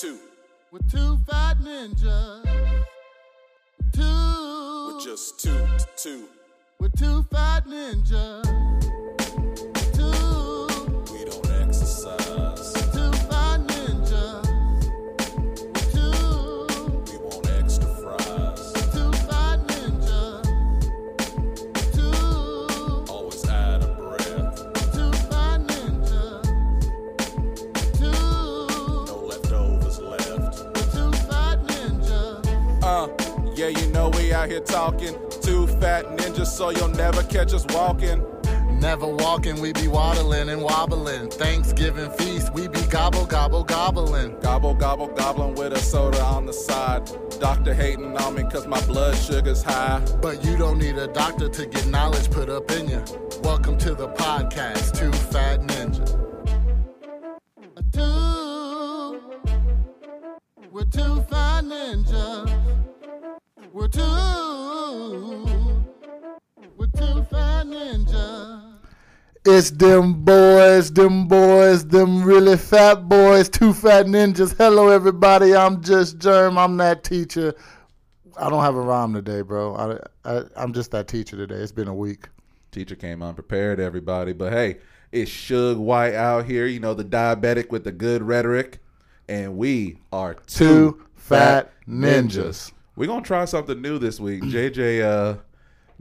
two. With two fat ninjas. Two. With just two to two. With two fat ninjas. Out here talking. Two fat ninjas, so you'll never catch us walking. Never walking, we be waddling and wobbling. Thanksgiving feast, we be gobble, gobble, gobbling. Gobble, gobble, gobbling with a soda on the side. Doctor hating on me cause my blood sugar's high. But you don't need a doctor to get knowledge put up in you. Welcome to the podcast, Two Fat Ninja. Two, we're two fat ninjas. We're two, we're two fat ninjas. It's them boys, them boys, them really fat boys, two fat ninjas. Hello, everybody. I'm just Germ. I'm that teacher. I don't have a rhyme today, bro. I, I, I'm just that teacher today. It's been a week. Teacher came unprepared, everybody. But hey, it's Suge White out here, you know, the diabetic with the good rhetoric. And we are two, Two fat ninjas. We're gonna try something new this week. JJ uh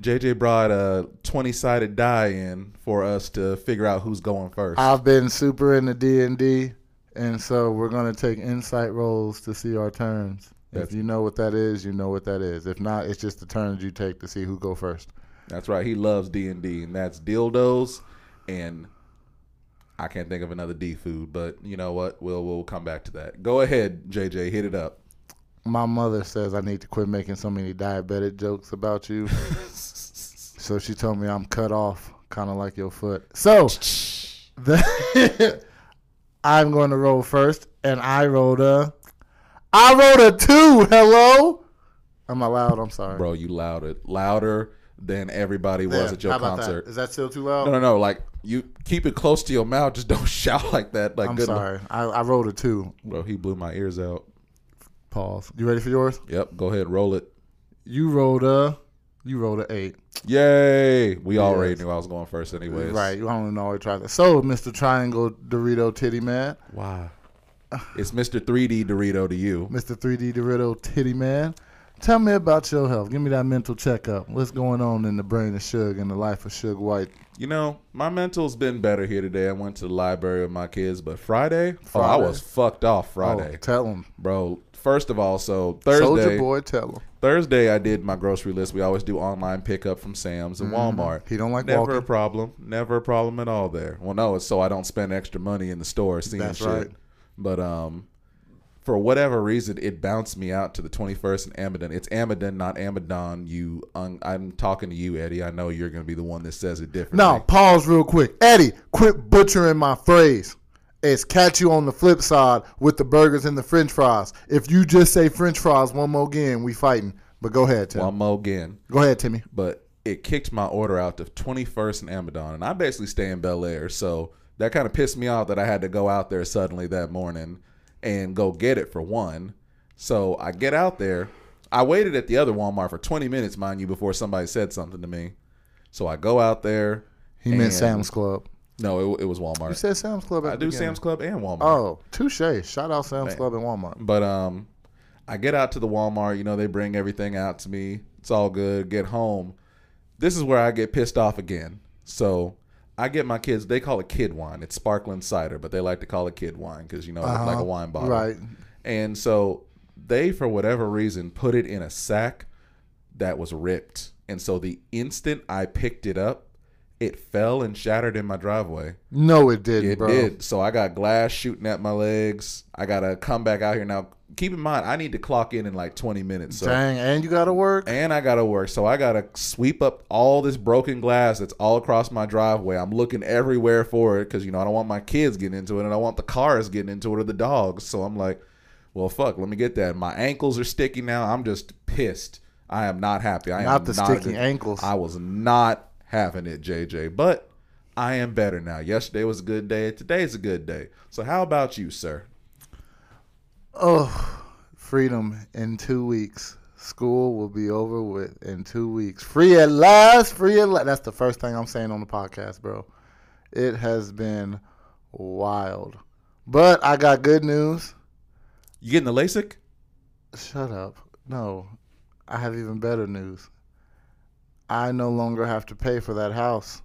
JJ brought a 20 sided die in for us to figure out who's going first. I've been super into D and D, and so we're gonna take insight rolls to see our turns. That's- if you know what that is, you know what that is. If not, it's just the turns you take to see who go first. That's right. He loves D and D, and that's dildos, and I can't think of another D food. But you know what? We'll we'll come back to that. Go ahead, JJ. Hit it up. My mother says I need to quit making so many diabetic jokes about you. so she told me I'm cut off, kind of like your foot. So the, I'm going to roll first, and I rolled a. I rolled a two. Hello. I'm I loud? I'm sorry. Bro, you louder, louder than everybody was There. at your concert. That? Is that still too loud? No, no, no. Like you keep it close to your mouth. Just don't shout like that. Like I'm good. sorry. I, I rolled a two. Bro, he blew my ears out. Pause. You ready for yours? Yep. Go ahead, roll it. You rolled a. You rolled a eight. Yay! We already knew I was going first, anyways. Right. You don't know what that. So, Mr. Triangle Dorito Titty Man, Wow. It's Mr. 3D Dorito to you. Mr. 3D Dorito Titty Man, tell me about your health. Give me that mental checkup. What's going on in the brain of Suge and the life of Suge White? You know, my mental's been better here today. I went to the library with my kids, but Friday, oh, I was fucked off oh, Friday, Oh, tell him. bro. First of all, so Soldier Thursday, Boy, tell him. Thursday I did my grocery list. We always do online pickup from Sam's and Walmart. Mm-hmm. He don't like Never a problem. Never a problem at all there. Well, no, it's so I don't spend extra money in the store seeing That's shit. right. But um, for whatever reason, it bounced me out to the 21st and Amidon. It's Amidon, not Amidon. You, un- I'm talking to you, Eddie. I know you're going to be the one that says it differently. Now, pause real quick. Eddie, quit butchering my phrase. It's catch you on the flip side with the burgers and the french fries. If you just say french fries one more again, we fighting. But go ahead, Tim. one more again. Go ahead, Timmy. but it kicked my order out to 21st and Amidon, and I basically stay in Bel Aire, so that kind of pissed me off that I had to go out there suddenly that morning and go get it for one. So I get out there. I waited at the other Walmart for 20 minutes, mind you, before somebody said something to me. So I go out there. He meant Sam's Club. No, it, it was Walmart. You said Sam's Club at I the do beginning. Sam's Club and Walmart. Oh, touche. Shout out Sam's Club and Walmart. But um, I get out to the Walmart. You know, they bring everything out to me. It's all good. Get home. This is where I get pissed off again. So I get my kids. They call it kid wine. It's sparkling cider, but they like to call it kid wine because you know, it's like a wine bottle. Right. And so they, for whatever reason, put it in a sack that was ripped. And so the instant I picked it up, it fell and shattered in my driveway. No, it didn't, It bro. did. So I got glass shooting at my legs. I gotta come back out here now. Keep in mind, I need to clock in in like 20 minutes. So Dang, and you got to work? and I gotta work. So I gotta sweep up all this broken glass that's all across my driveway. I'm looking everywhere for it because you know I don't want my kids getting into it, and I want the cars getting into it or the dogs. So I'm like, well, fuck, let me get that. My ankles are sticky now. I'm just pissed. I am not happy. I am Not am the not sticky good- ankles. I was not having it, JJ. But I am better now. Yesterday was a good day. Today's a good day. So how about you, sir? Oh, freedom in two weeks. School will be over with in two weeks. Free at last. Free at last. That's the first thing I'm saying on the podcast, bro. It has been wild. But I got good news. You getting the LASIK? Shut up. No, I have even better news. I no longer have to pay for that house,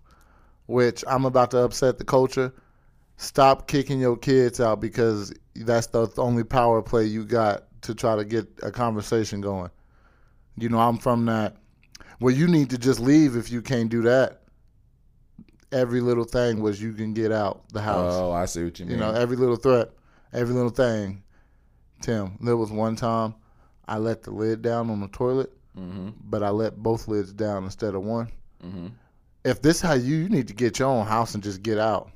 which I'm about to upset the culture. Stop kicking your kids out because that's the only power play you got to try to get a conversation going. You know, I'm from that. Well, you need to just leave if you can't do that. Every little thing was you can get out the house. Oh, I see what you mean. You know, every little threat, every little thing. Tim, there was one time I let the lid down on the toilet, mm-hmm. but I let both lids down instead of one. Mm-hmm. If this how you, you need to get your own house and just get out.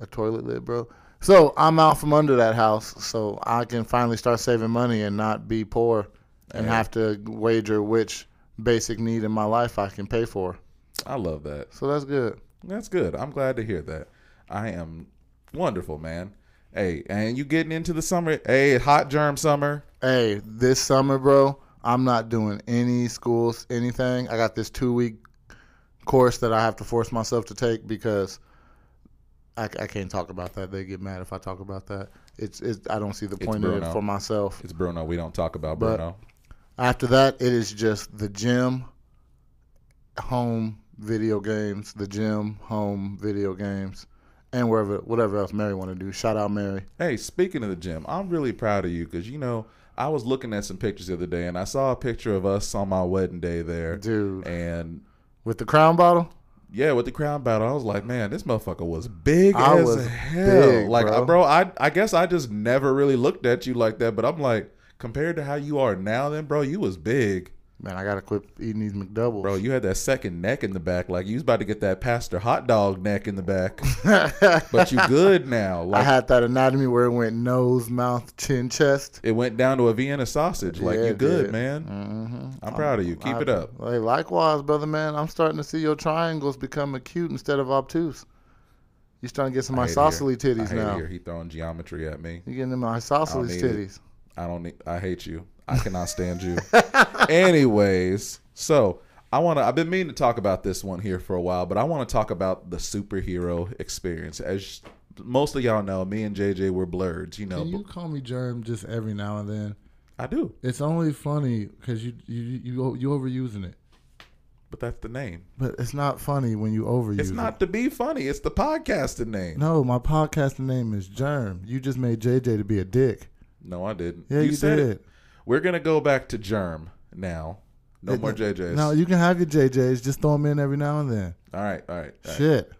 A toilet lid, bro. So I'm out from under that house, so I can finally start saving money and not be poor and Hey. have to wager which basic need in my life I can pay for. I love that. So that's good. That's good. I'm glad to hear that. I am wonderful, man. Hey, and you getting into the summer? Hey, hot germ summer. Hey, this summer, bro, I'm not doing any schools, anything. I got this two week course that I have to force myself to take because I, I can't talk about that. They get mad if I talk about that. It's, it's I don't see the point in it for myself. It's Bruno. We don't talk about But- Bruno. After that, it is just the gym, home video games, the gym, home video games, and wherever whatever else Mary want to do. Shout out Mary. Hey, speaking of the gym, I'm really proud of you because you know I was looking at some pictures the other day and I saw a picture of us on my wedding day there, Dude, and with the crown bottle, yeah, with the crown battle, I was like, man, this motherfucker was big I as was hell. big, like, bro. bro, I I guess I just never really looked at you like that, but I'm like, compared to how you are now, then, bro, you was big. Man, I gotta quit eating these McDoubles. Bro, you had that second neck in the back. Like you was about to get that pastor hot dog neck in the back. but you good now. I Like had that anatomy where it went nose, mouth, chin, chest. it went down to a Vienna sausage. Like Yeah, you good, did. man. Mm-hmm. I'm proud of you. Keep it up. Hey, likewise, brother man. I'm starting to see your triangles become acute instead of obtuse. You starting to get some I isosceles I titties to now. he throwing geometry at me. You getting them isosceles need it. titties. I don't need. I hate you. I cannot stand you. Anyways, so I want to. I've been meaning to talk about this one here for a while, but I want to talk about the superhero experience. As most of y'all know, me and JJ were blurred. You know, Can you call me Germ just every now and then? I do, It's only funny because you you you you overusing it. but that's the name. But it's not funny when you overuse It's not to be funny. It's the podcasting name. No, my podcasting name is Germ. You just made JJ to be a dick. No, I didn't. Yeah, you, said did. it. We're gonna go back to Germ now. No more JJs. No, you can have your JJs. Just throw them in every now and then. all right, all right. all right. Shit.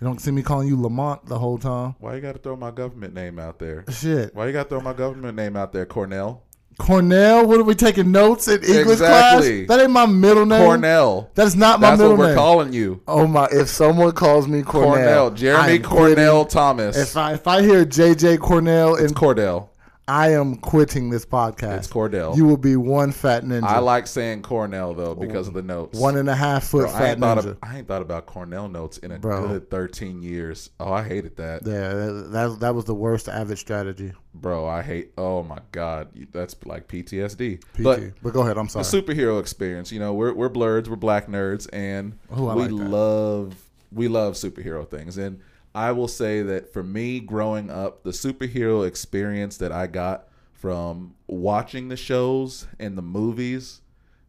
You don't see me calling you Lamont the whole time. Why you got to throw my government name out there? Shit. Why you got to throw my government name out there, Cornell? Cornell? What are we taking notes in English Exactly. class? That ain't my middle name. Cornell. That is not my That's middle what we're name. calling you. Oh my! If someone calls me Cornell, Cornell. Jeremy I'm Cornell quitting. Thomas. If I if I hear JJ Cornell it's and Cordell. I am quitting this podcast. It's Cordell. You will be one fat ninja. I like saying Cornell though because of the notes. one and a half foot Bro, I, fat ain't thought ninja. of, I ain't thought about Cornell notes in a Bro. good 13 years. Oh, I hated that. yeah, that, that that was the worst avid strategy. Bro, I hate. Oh my god, that's like PTSD. PT. But But, go ahead. I'm sorry. the superhero experience. You know, we're we're blurs, we're black nerds, and Ooh, we like love we love superhero things. And I will say that for me, growing up, the superhero experience that I got from watching the shows and the movies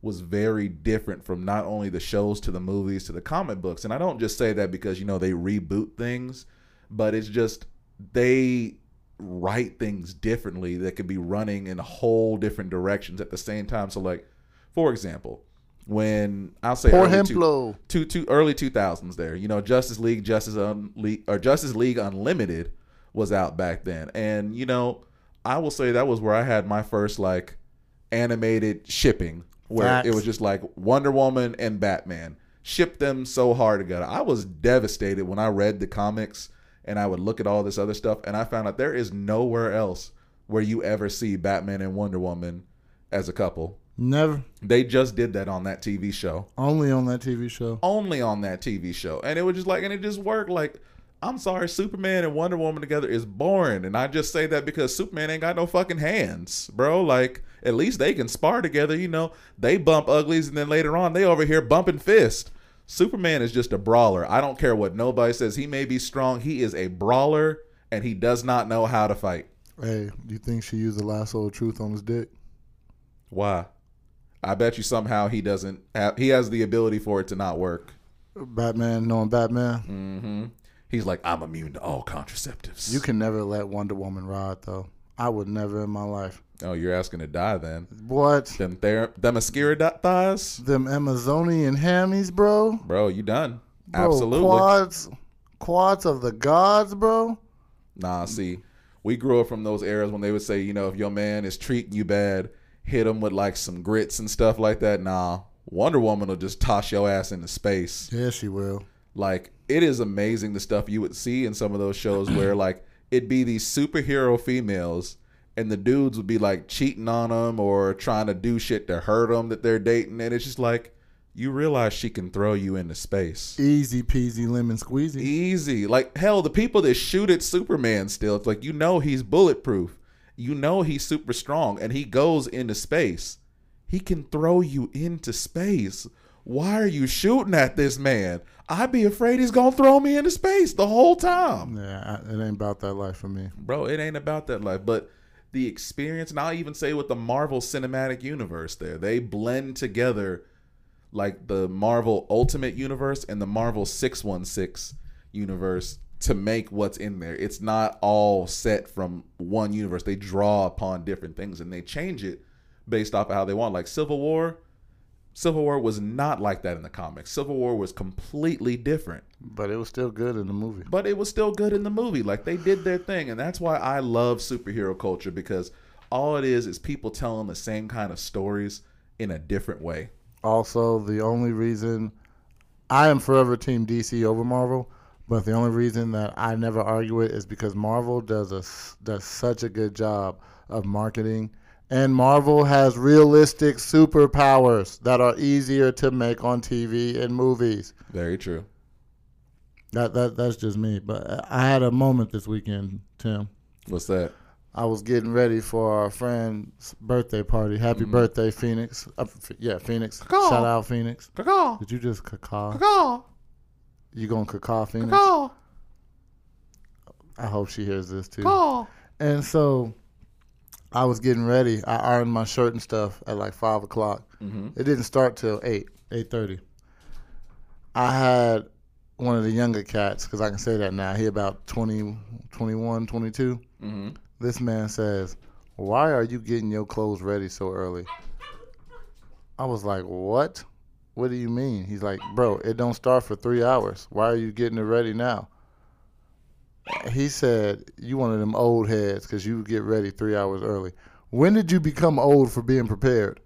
was very different from not only the shows to the movies to the comic books. And I don't just say that because you know they reboot things, but it's just they write things differently that could be running in whole different directions at the same time. So like for example, when I'll say Por early two- ejemplo. two, two early 2000s there, you know, Justice League, Justice Unle- or Justice League Unlimited was out back then. And you know, I will say that was where I had my first like animated shipping where Facts. it was just like Wonder Woman and Batman. Shipped them so hard together. I was devastated when I read the comics and I would look at all this other stuff and I found out there is nowhere else where you ever see Batman and Wonder Woman as a couple. Never. They just did that on that TV show Only on that TV show. only on that TV show. And it was just like, and it just worked. Like, I'm sorry, Superman and Wonder Woman together is boring. And I just say that because Superman ain't got no fucking hands, bro. Like, at least they can spar together, you know. They bump uglies and then later on they over here bumping fist. Superman is just a brawler. I don't care what nobody says. He may be strong. He is a brawler and he does not know how to fight. Hey, do you think she used the lasso of truth on his dick? Why? I bet you somehow he doesn't have he has the ability for it to not work. Batman, knowing Batman, hmm He's like, I'm immune to all contraceptives. you can never let Wonder Woman ride though. I would never in my life. Oh, you're asking to die then. What? Them ther- them mascara dot thighs? Them Amazonian hammies, bro. Bro, you done. Bro, Absolutely. Quads, quads of the gods, bro. Nah, see, we grew up from those eras when they would say, you know, if your man is treating you bad, hit them with like some grits and stuff like that. Nah, Wonder Woman will just toss your ass into space. Yeah, she will. Like, it is amazing the stuff you would see in some of those shows where, like, it'd be these superhero females and the dudes would be like cheating on them or trying to do shit to hurt them that they're dating. And it's just like, you realize she can throw you into space. Easy peasy lemon squeezy. Easy. Like hell, the people that shoot at Superman still, it's like you know he's bulletproof. You know he's super strong and he goes into space. He can throw you into space. Why are you shooting at this man? I'd be afraid he's gonna throw me into space the whole time. Yeah, it ain't about that life for me. Bro, it ain't about that life. But the experience, and I'll even say with the Marvel Cinematic Universe there, they blend together like the Marvel Ultimate Universe and the Marvel 616 universe to make what's in there. It's not all set from one universe. They draw upon different things and they change it based off of how they want. Like Civil War, Civil War was not like that in the comics. Civil War was completely different But it was still good in the movie. but it was still good in the movie. Like they did their thing, and that's why I love superhero culture because all it is is people telling the same kind of stories in a different way. Also, the only reason I am forever Team DC over Marvel, but the only reason that I never argue it is because Marvel does a s- does such a good job of marketing, and Marvel has realistic superpowers that are easier to make on TV and movies. Very true. That that that's just me. But I had a moment this weekend, Tim. What's that? I was getting ready for our friend's birthday party. Happy birthday, Phoenix! Uh, F- yeah, Phoenix. Caw. Shout out, Phoenix. Caw, Did you just cacaw? caw, You going cacaw, Phoenix? caw, I hope she hears this too. caw. And so, I was getting ready. I ironed my shirt and stuff at like five o'clock. Mm-hmm. It didn't start till eight, eight thirty. I had one of the younger cats because I can say that now. He about 20, 21, 22. Mm-hmm. This man says, "Why are you getting your clothes ready so early?" I was like, "What? What do you mean?" He's like, "Bro, it don't start for three hours. Why are you getting it ready now?" He said, "You one of them old heads because you get ready three hours early. When did you become old for being prepared?"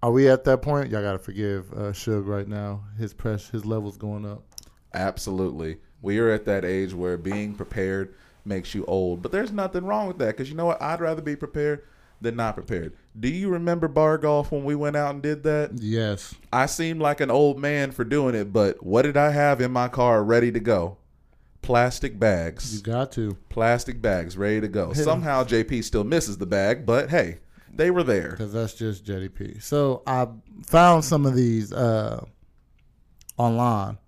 Are we at that point? Y'all gotta forgive uh, Suge right now. His press, his levels going up. Absolutely. We are at that age where being prepared makes you old. But there's nothing wrong with that because you know what? I'd rather be prepared than not prepared. Do you remember bar golf when we went out and did that? Yes. I seemed like an old man for doing it, but what did I have in my car ready to go? Plastic bags. You got to. Plastic bags ready to go. Somehow JP still misses the bag, but hey, they were there. because that's just JDP. So I found some of these uh, online,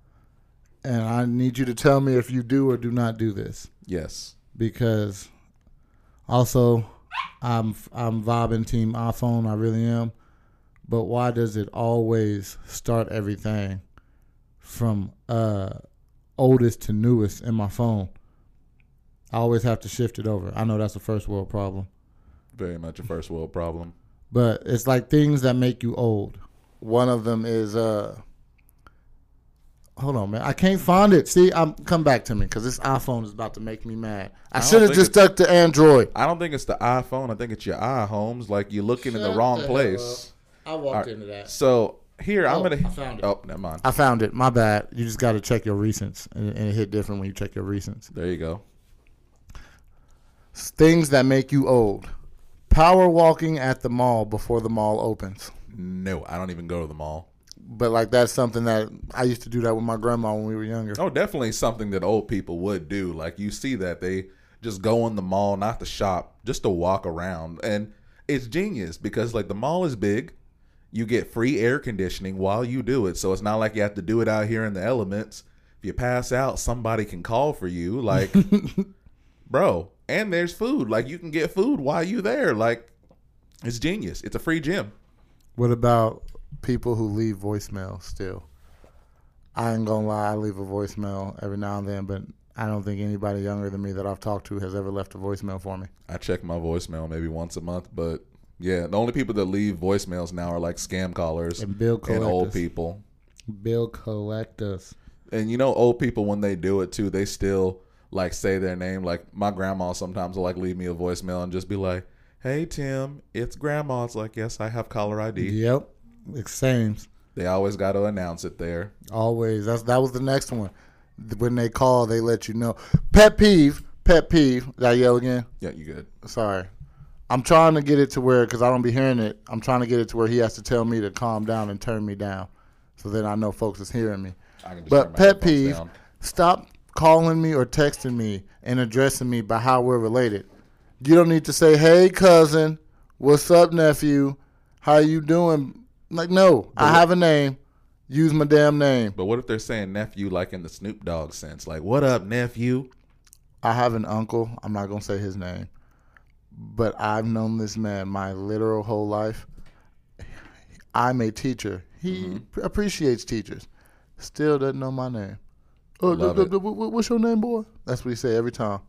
and I need you to tell me if you do or do not do this Yes. because also I'm I'm vibing team iPhone. I really am, but why does it always start everything from uh, oldest to newest in my phone? I always have to shift it over. I know that's a first world problem. Very much a first world problem. but it's like things that make you old. One of them is uh Hold on, man. I can't find it. See, I'm come back to me because this iPhone is about to make me mad. I, don't should have just stuck to Android. I don't think it's the iPhone. I think it's your eye, Holmes. Like you're looking in the wrong the hell place. I walked All right. into that. So here I'm Oh, gonna. I found it. Oh, never mind. I found it. My bad. You just got to check your recents, and, and it hit different when you check your recents. There you go. Things that make you old. Power walking at the mall before the mall opens. No, I don't even go to the mall. But like that's something that I used to do that with my grandma when we were younger. Oh, definitely something that old people would do. Like you see that they just go in the mall, not the shop, just to walk around. And it's genius because like the mall is big. You get free air conditioning while you do it. So it's not like you have to do it out here in the elements. If you pass out, somebody can call for you. Like bro, and there's food. Like you can get food while you there. Like it's genius. It's a free gym. What about people who leave voicemail still? I ain't gonna lie, I leave a voicemail every now and then, but I don't think anybody younger than me that I've talked to has ever left a voicemail for me. I check my voicemail maybe once a month, but yeah, the only people that leave voicemails now are like scam callers And bill collectors. and old people. Bill collectors. And you know, old people when they do it too, they still like say their name. Like my grandma sometimes will like leave me a voicemail and just be like, "Hey Tim, it's grandma." It's like, "Yes, I have caller ID." Yep. It's same. They always got to announce it there. Always. That's that was the next one. When they call, they let you know. Pet peeve. Pet peeve. Did I yell again? Yeah, you good? Sorry. I'm trying to get it to where, because I don't be hearing it. I'm trying to get it to where he has to tell me to calm down and turn me down, so then I know folks is hearing me. I can just But pet peeve: down. stop calling me or texting me and addressing me by how we're related. You don't need to say, "Hey, cousin," "What's up, nephew," "How you doing?" Like, no, I have a name. Use my damn name. But what if they're saying nephew like in the Snoop Dogg sense? Like, what up, nephew? I have an uncle. I'm not gonna say his name, but I've known this man my literal whole life. I'm a teacher. He Mm-hmm. appreciates teachers. Still doesn't know my name. Oh, Love d- d- d- what's your name, boy? That's what he say every time.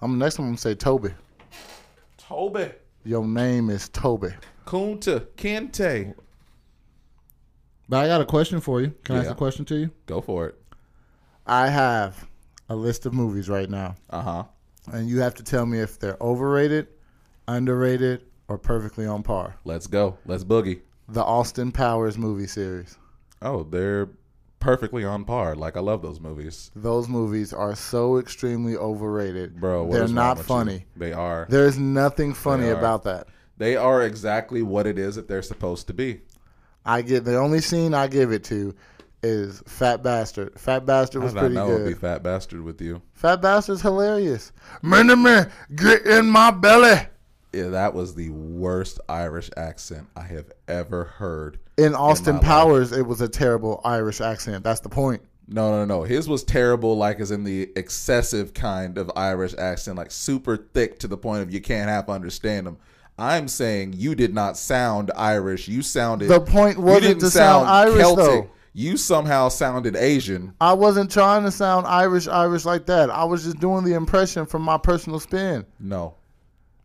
I'm next time I'm gonna say Toby. Toby. Your name is Toby. Kunta Kinte. But I got a question for you. Can I ask Yeah. a question to you? Go for it. I have a list of movies right now, Uh huh. and you have to tell me if they're overrated, underrated, or perfectly on par. Let's go. Let's boogie. The Austin Powers movie series. Oh, they're perfectly on par. Like I love those movies, Those movies are so extremely overrated. bro. what They're is wrong not with funny. you? They are. There's nothing funny They are. about that. They are exactly what it is that they're supposed to be. I get the only scene I give it to is Fat Bastard. Fat Bastard was I pretty know it'd be fat bastard with you? Fat Bastard's hilarious. Man to man, get in my belly. Yeah, that was the worst Irish accent I have ever heard. In Austin life. Powers, it was a terrible Irish accent. That's the point. No, no, no. His was terrible, like as in the excessive kind of Irish accent, like super thick to the point of you can't half understand him. I'm saying you did not sound Irish. You sounded. The point wasn't didn't to sound Irish, though. You somehow sounded Asian. I wasn't trying to sound Irish, Irish like that. I was just doing the impression from my personal spin. No,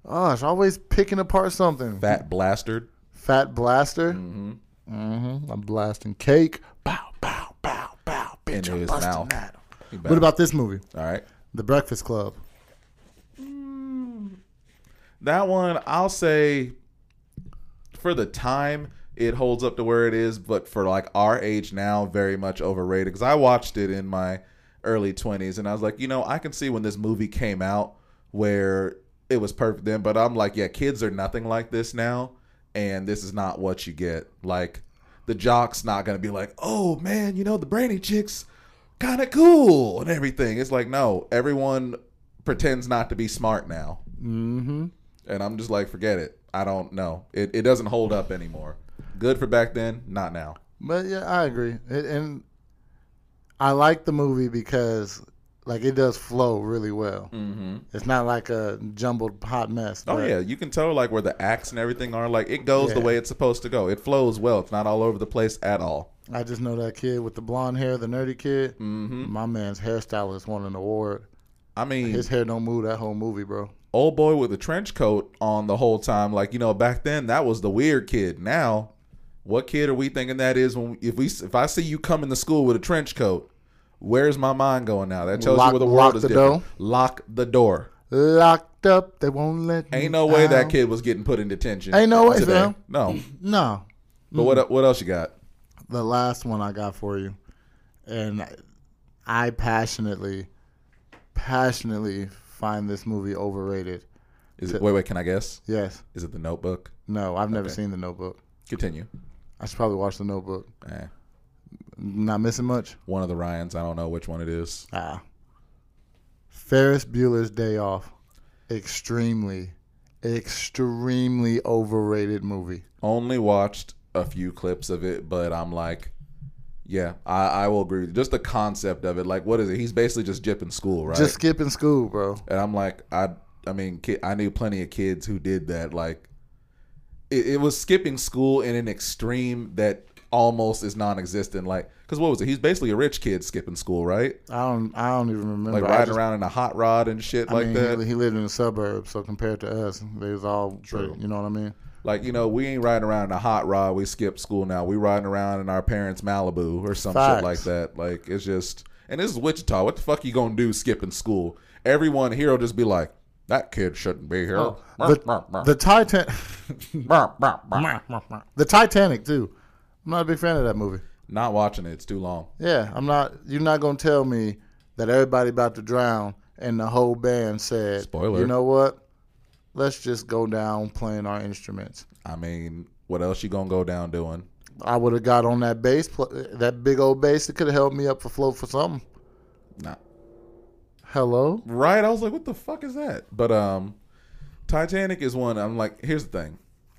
Oh, Gosh, always picking apart something. fat blastard. Fat blaster. Mm-hmm. Mm-hmm. I'm blasting cake. Bow, bow, bow, bow. Bitch, Into I'm his busting mouth. that. What about this movie? All right. The Breakfast Club. That one, I'll say for the time, it holds up to where it is, but for like our age now, very much overrated. Because I watched it in my early 20s and I was like, you know, I can see when this movie came out where it was perfect then, but I'm like, yeah, kids are nothing like this now, and this is not what you get. Like, the jock's not to be like, oh man, you know, the brainy chick's kind of cool and everything. It's like, no, everyone pretends not to be smart now. Mm-hmm. And I'm just like, forget it. I don't know. It, it doesn't hold up anymore. Good for back then, not now. But yeah, I agree. It, and I like the movie because like it does flow really well. Mm-hmm. It's not like a jumbled hot mess. Oh yeah, you can tell like where the acts and everything are. Like it goes the way it's supposed to go. It flows well. It's not all over the place at all. I just know that kid with the blonde hair, the nerdy kid. Mm-hmm. My man's hairstylist won an award. I mean, His hair don't move that whole movie, bro. Old boy with a trench coat on the whole time. Like you know, back then that was the weird kid. Now, what kid are we thinking that is? When if we if I see you coming to school with a trench coat, where's my mind going now? That tells Lock- you where the world is the different. door. Lock the door. Locked up, they won't let me Ain't no way that kid was getting put in detention. Ain't no way, today. fam. No. No, But what what else you got? the last one I got for you, and I passionately, passionately find this movie overrated. Is it wait wait? Can I guess? Yes, Is it The Notebook? no, I've never Okay. seen The Notebook. Continue. I should probably watch The Notebook. Eh. Not missing much. One of the Ryans. I don't know which one it is. Ah. Ferris Bueller's Day Off. Extremely, extremely overrated movie. Only watched a few clips of it, but I'm like, yeah, I, I will agree. Just the concept of it, like, what is it? He's basically just jipping school, right? Just skipping school, bro. and I'm like, I, I mean, ki- I knew plenty of kids who did that. Like, it, it was skipping school in an extreme that almost is non-existent. Like, because what was it? He's basically a rich kid skipping school, right? I don't. I don't even remember. Like riding just- around in a hot rod and shit I like mean, that. He, he lived in the suburbs, so compared to us, they was all. True. You know what I mean? Like, you know, we ain't riding around in a hot rod. We skip school now. We riding around in our parents' Malibu or some shit like that. Like, it's just, and this is Wichita. What the fuck you gonna do skipping school? Everyone here will just be like, that kid shouldn't be here. The, the Titan, the Titanic too. I'm not a big fan of that movie. Not watching it. It's too long. Yeah, I'm not. You're not gonna tell me that everybody about to drown and the whole band said, Spoiler. You know what? Let's just go down playing our instruments. I mean, what else you gonna go down doing? I would have got on that bass, that big old bass. It could have held me up for float for something. Nah. Hello. Right? I was like, what the fuck is that? But um, Titanic is one. I'm like, here's the thing.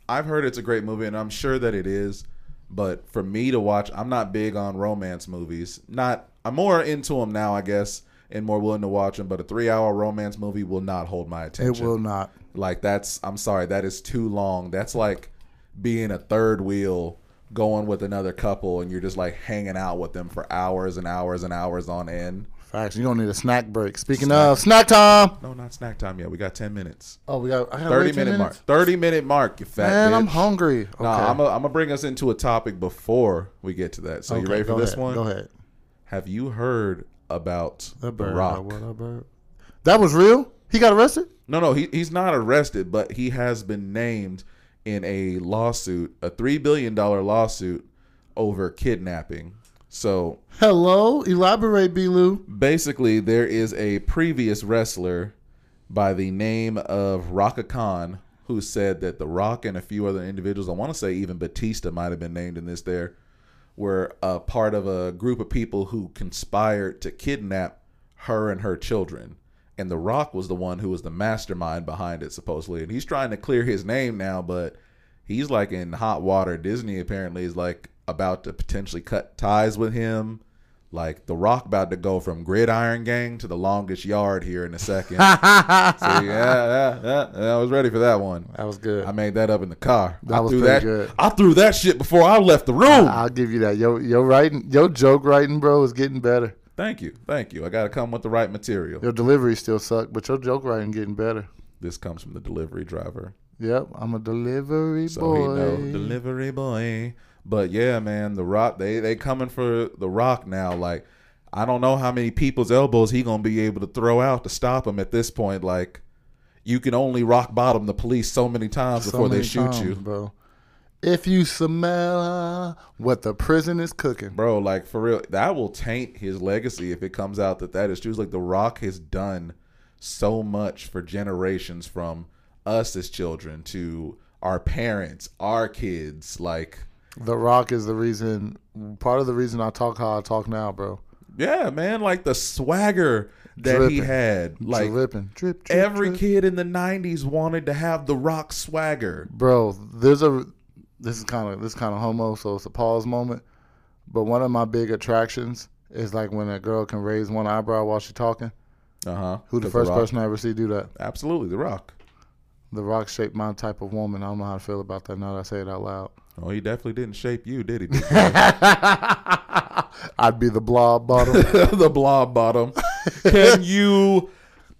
I've heard it's a great movie, and I'm sure that it is. But for me to watch, I'm not big on romance movies. Not, I'm more into them now, I guess, and more willing to watch them. But a three-hour romance movie will not hold my attention. It will not. Like that's, I'm sorry, that is too long. That's like being a third wheel going with another couple, and you're just like hanging out with them for hours and hours and hours on end. Facts. You don't need a snack break. Speaking of snack time. No, not snack time yet. We got ten minutes. Oh, we got. I gotta 30 wait 10 minute mark. 30 minute mark, you fat Man, bitch. I'm hungry. Okay. Nah, I'm going to bring us into a topic before we get to that. So you ready for this ahead, one? Go ahead. Have you heard about The, bird, Rock? what bird. That was real. He got arrested. No, no, he, he's not arrested, but he has been named in a lawsuit, a $3 billion lawsuit over kidnapping. So Hello, elaborate, B. Lou. basically, there is a previous wrestler by the name of Rhaka Khan who said that The Rock and a few other individuals, I want to say even Batista might have been named in this there, were a part of a group of people who conspired to kidnap her and her children. And The Rock was the one who was the mastermind behind it, supposedly. And he's trying to clear his name now, but he's like in hot water. Disney apparently is like about to potentially cut ties with him. Like The Rock about to go from Gridiron Gang to the longest yard here in a second. so yeah, yeah, yeah, yeah, I was ready for that one. That was good. I made that up in the car. That I was threw pretty that. good. I threw that shit before I left the room. I'll give you that. Yo, yo, writing, yo, joke writing, bro, is getting better. Thank you, thank you. I got to come with the right material. Your delivery still suck, but your joke writing getting better. This comes from the delivery driver, Yep, I'm a delivery so boy. he know delivery boy. But yeah, man, the Rock they they coming for the Rock now. Like I don't know how many people's elbows he gonna be able to throw out to stop him at this point. Like you can only rock bottom the police so many times So before they shoot times, you. bro. If you smell uh, what the prison is cooking, bro like for real that will taint his legacy if it comes out that that is true It's like the rock has done so much for generations from us as children to our parents our kids like The Rock is the reason. Part of the reason I talk how I talk now, bro. yeah man like the swagger that he had like dripping, drip, drip, every drip. kid in the 90s wanted to have the rock swagger bro. There's a. This is kind of this kind of homo, so it's a pause moment. But one of my big attractions is like when a girl can raise one eyebrow while she's talking. uh-huh Who the first Rock- person I ever see do that? absolutely the rock The Rock shaped my type of woman. I don't know how to feel about that now that I say it out loud. oh he definitely didn't shape you did he I'd be the blob bottom. the blob bottom. Can you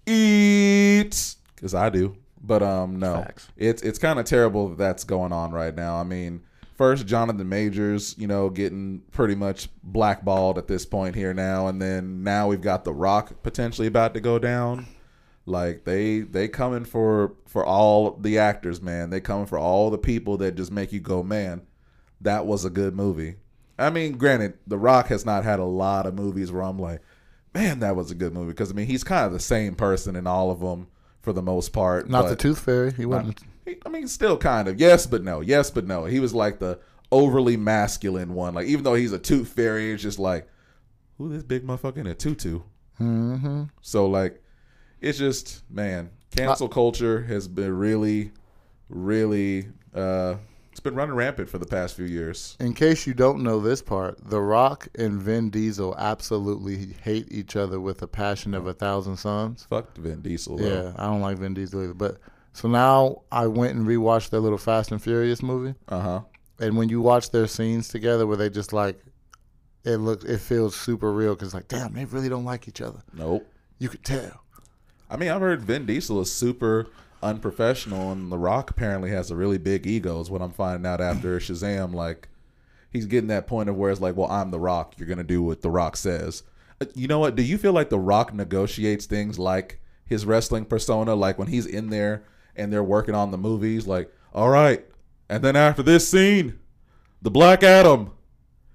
eat? Because I do. But um, no, Facts. it's it's kind of terrible that that's going on right now. I mean, first Jonathan Majors, you know, getting pretty much blackballed at this point here now, and then now we've got The Rock potentially about to go down. Like they they coming for for all the actors, man. They coming for all the people that just make you go, man, that was a good movie. I mean, granted, The Rock has not had a lot of movies where I'm like, man, that was a good movie because I mean he's kind of the same person in all of them for the most part. Not the Tooth Fairy. He wasn't. he- I mean, still kind of yes, but no, yes, but no. He was like the overly masculine one. Like even though he's a tooth fairy, it's just like, who this big motherfucker in a tutu? Mm-hmm. So like, it's just man, cancel culture has been really, really. uh It's been running rampant for the past few years. In case you don't know this part, The Rock and Vin Diesel absolutely hate each other with a passion of a thousand suns. Fuck Vin Diesel. Though. Yeah, I don't like Vin Diesel either. But so now I went and rewatched their little Fast and Furious movie, Uh huh. and when you watch their scenes together, where they just like, it looks, it feels super real because like, damn, they really don't like each other. Nope. You could tell. I mean, I've heard Vin Diesel is super unprofessional, and The Rock apparently has a really big ego. Is what I'm finding out after Shazam. Like, he's getting that point of where it's like, well, I'm The Rock. You're gonna do what The Rock says. Uh, You know what? Do you feel like The Rock negotiates things like his wrestling persona? Like when he's in there and they're working on the movies, like, all right, and then after this scene, the Black Adam.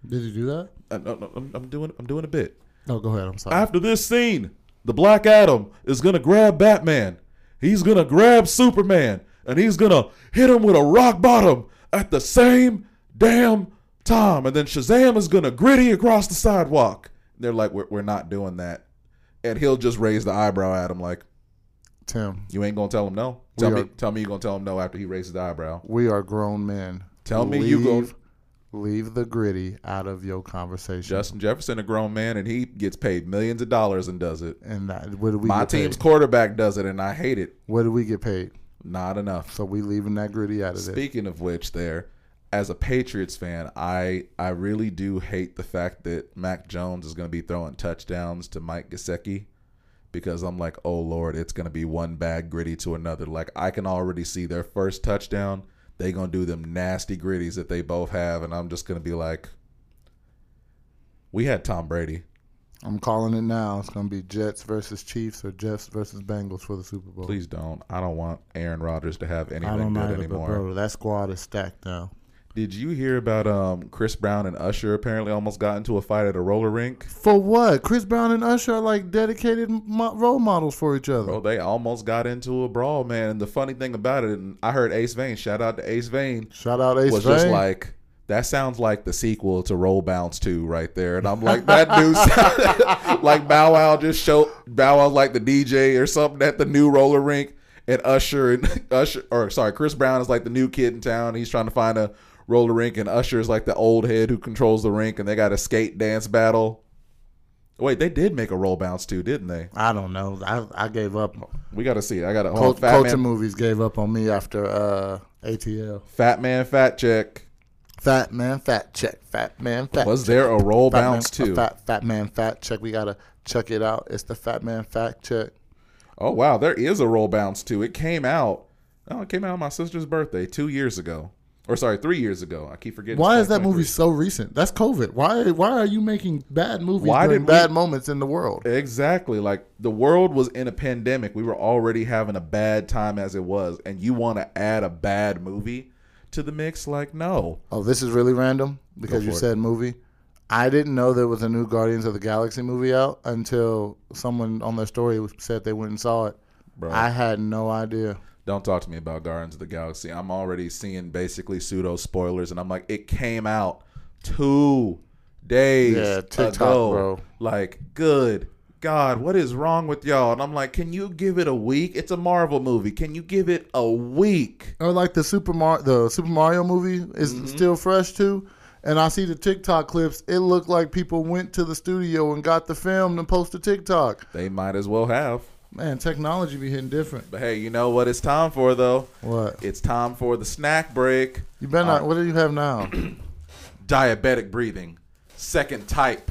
Did you do that? Uh, no, I'm, I'm doing. I'm doing a bit. No, go ahead. I'm sorry. After this scene, the Black Adam is gonna grab Batman. He's gonna grab Superman, and he's gonna hit him with a rock bottom at the same damn time. And then Shazam is gonna gritty across the sidewalk. They're like, we're, we're not doing that. And he'll just raise the eyebrow at him, like, Tim, you ain't gonna tell him no. Tell me, are- tell me you're gonna tell him no after he raises the eyebrow. we are grown men. Tell me you go- Leave- the gritty out of your conversation. Justin Jefferson, a grown man, and he gets paid millions of dollars and does it. and that, what do we My team's paid? quarterback does it, and I hate it. What do we get paid? Not enough. So we leaving that gritty out of it. Speaking of which, there, as a Patriots fan, I I really do hate the fact that Mac Jones is going to be throwing touchdowns to Mike Gesicki because I'm like, oh lord, it's going to be one bad gritty to another. Like I can already see their first touchdown, they going to do them nasty gritties that they both have, and I'm just going to be like, we had Tom Brady. I'm calling it now. It's gonna be Jets versus Chiefs or Jets versus Bengals for the Super Bowl. Please don't. I don't want Aaron Rodgers to have anything good but anymore. bro, that squad is stacked now. Did you hear about um Chris Brown and Usher apparently almost got into a fight at a roller rink? For what? Chris Brown and Usher are like dedicated mo- role models for each other. Bro, they almost got into a brawl, man. And the funny thing about it, and I heard Ace Vane, shout out to Ace Vane, Shout out Ace was just like, that sounds like the sequel to Roll Bounce 2 right there. And I'm like, that dude sounded like Bow Wow just showed Bow Wow like the DJ or something at the new roller rink. And Usher and Usher, or sorry, Chris Brown is like the new kid in town. He's trying to find a roller rink, and Usher is like the old head who controls the rink, and they got a skate dance battle. Wait, they did make a roll bounce too, didn't they? I don't know. I, I gave up. We got to see. it. I got to Fat culture man, movies gave up on me after uh, ATL. Fat man, fat check. Fat man, fat check. Fat man, fat. Was there a roll fat bounce man, too? Fat, fat man, fat check. We gotta check it out. It's the Fat Man Fact Check. Oh wow, there is a roll bounce too. It came out. Oh, it came out on my sister's birthday two years ago, or sorry, three years ago. I keep forgetting. Why is that movie so recent? That's COVID. Why? Why are you making bad movies Why during did we- bad moments in the world? Exactly. Like the world was in a pandemic. We were already having a bad time as it was, and you want to add a bad movie to the mix? Like no. Oh, this is really random because you it. said movie. I didn't know there was a new Guardians of the Galaxy movie out until someone on their story said they went and saw it. Bro. I had no idea. Don't talk to me about Guardians of the Galaxy. I'm already seeing basically pseudo spoilers, and I'm like, it came out two days Yeah, TikTok, ago. bro. Like, good God, what is wrong with y'all? And I'm like, can you give it a week? It's a Marvel movie. Can you give it a week? Or like the Super Mar- the Super Mario movie is Mm-hmm. still fresh too. And I see the TikTok clips. It looked like people went to the studio and got the film and posted TikTok. They might as well have. Man, technology be hitting different. But hey, you know what it's time for though? What? It's time for the snack break. You better not. What do you have now? Diabetic breathing. Second type.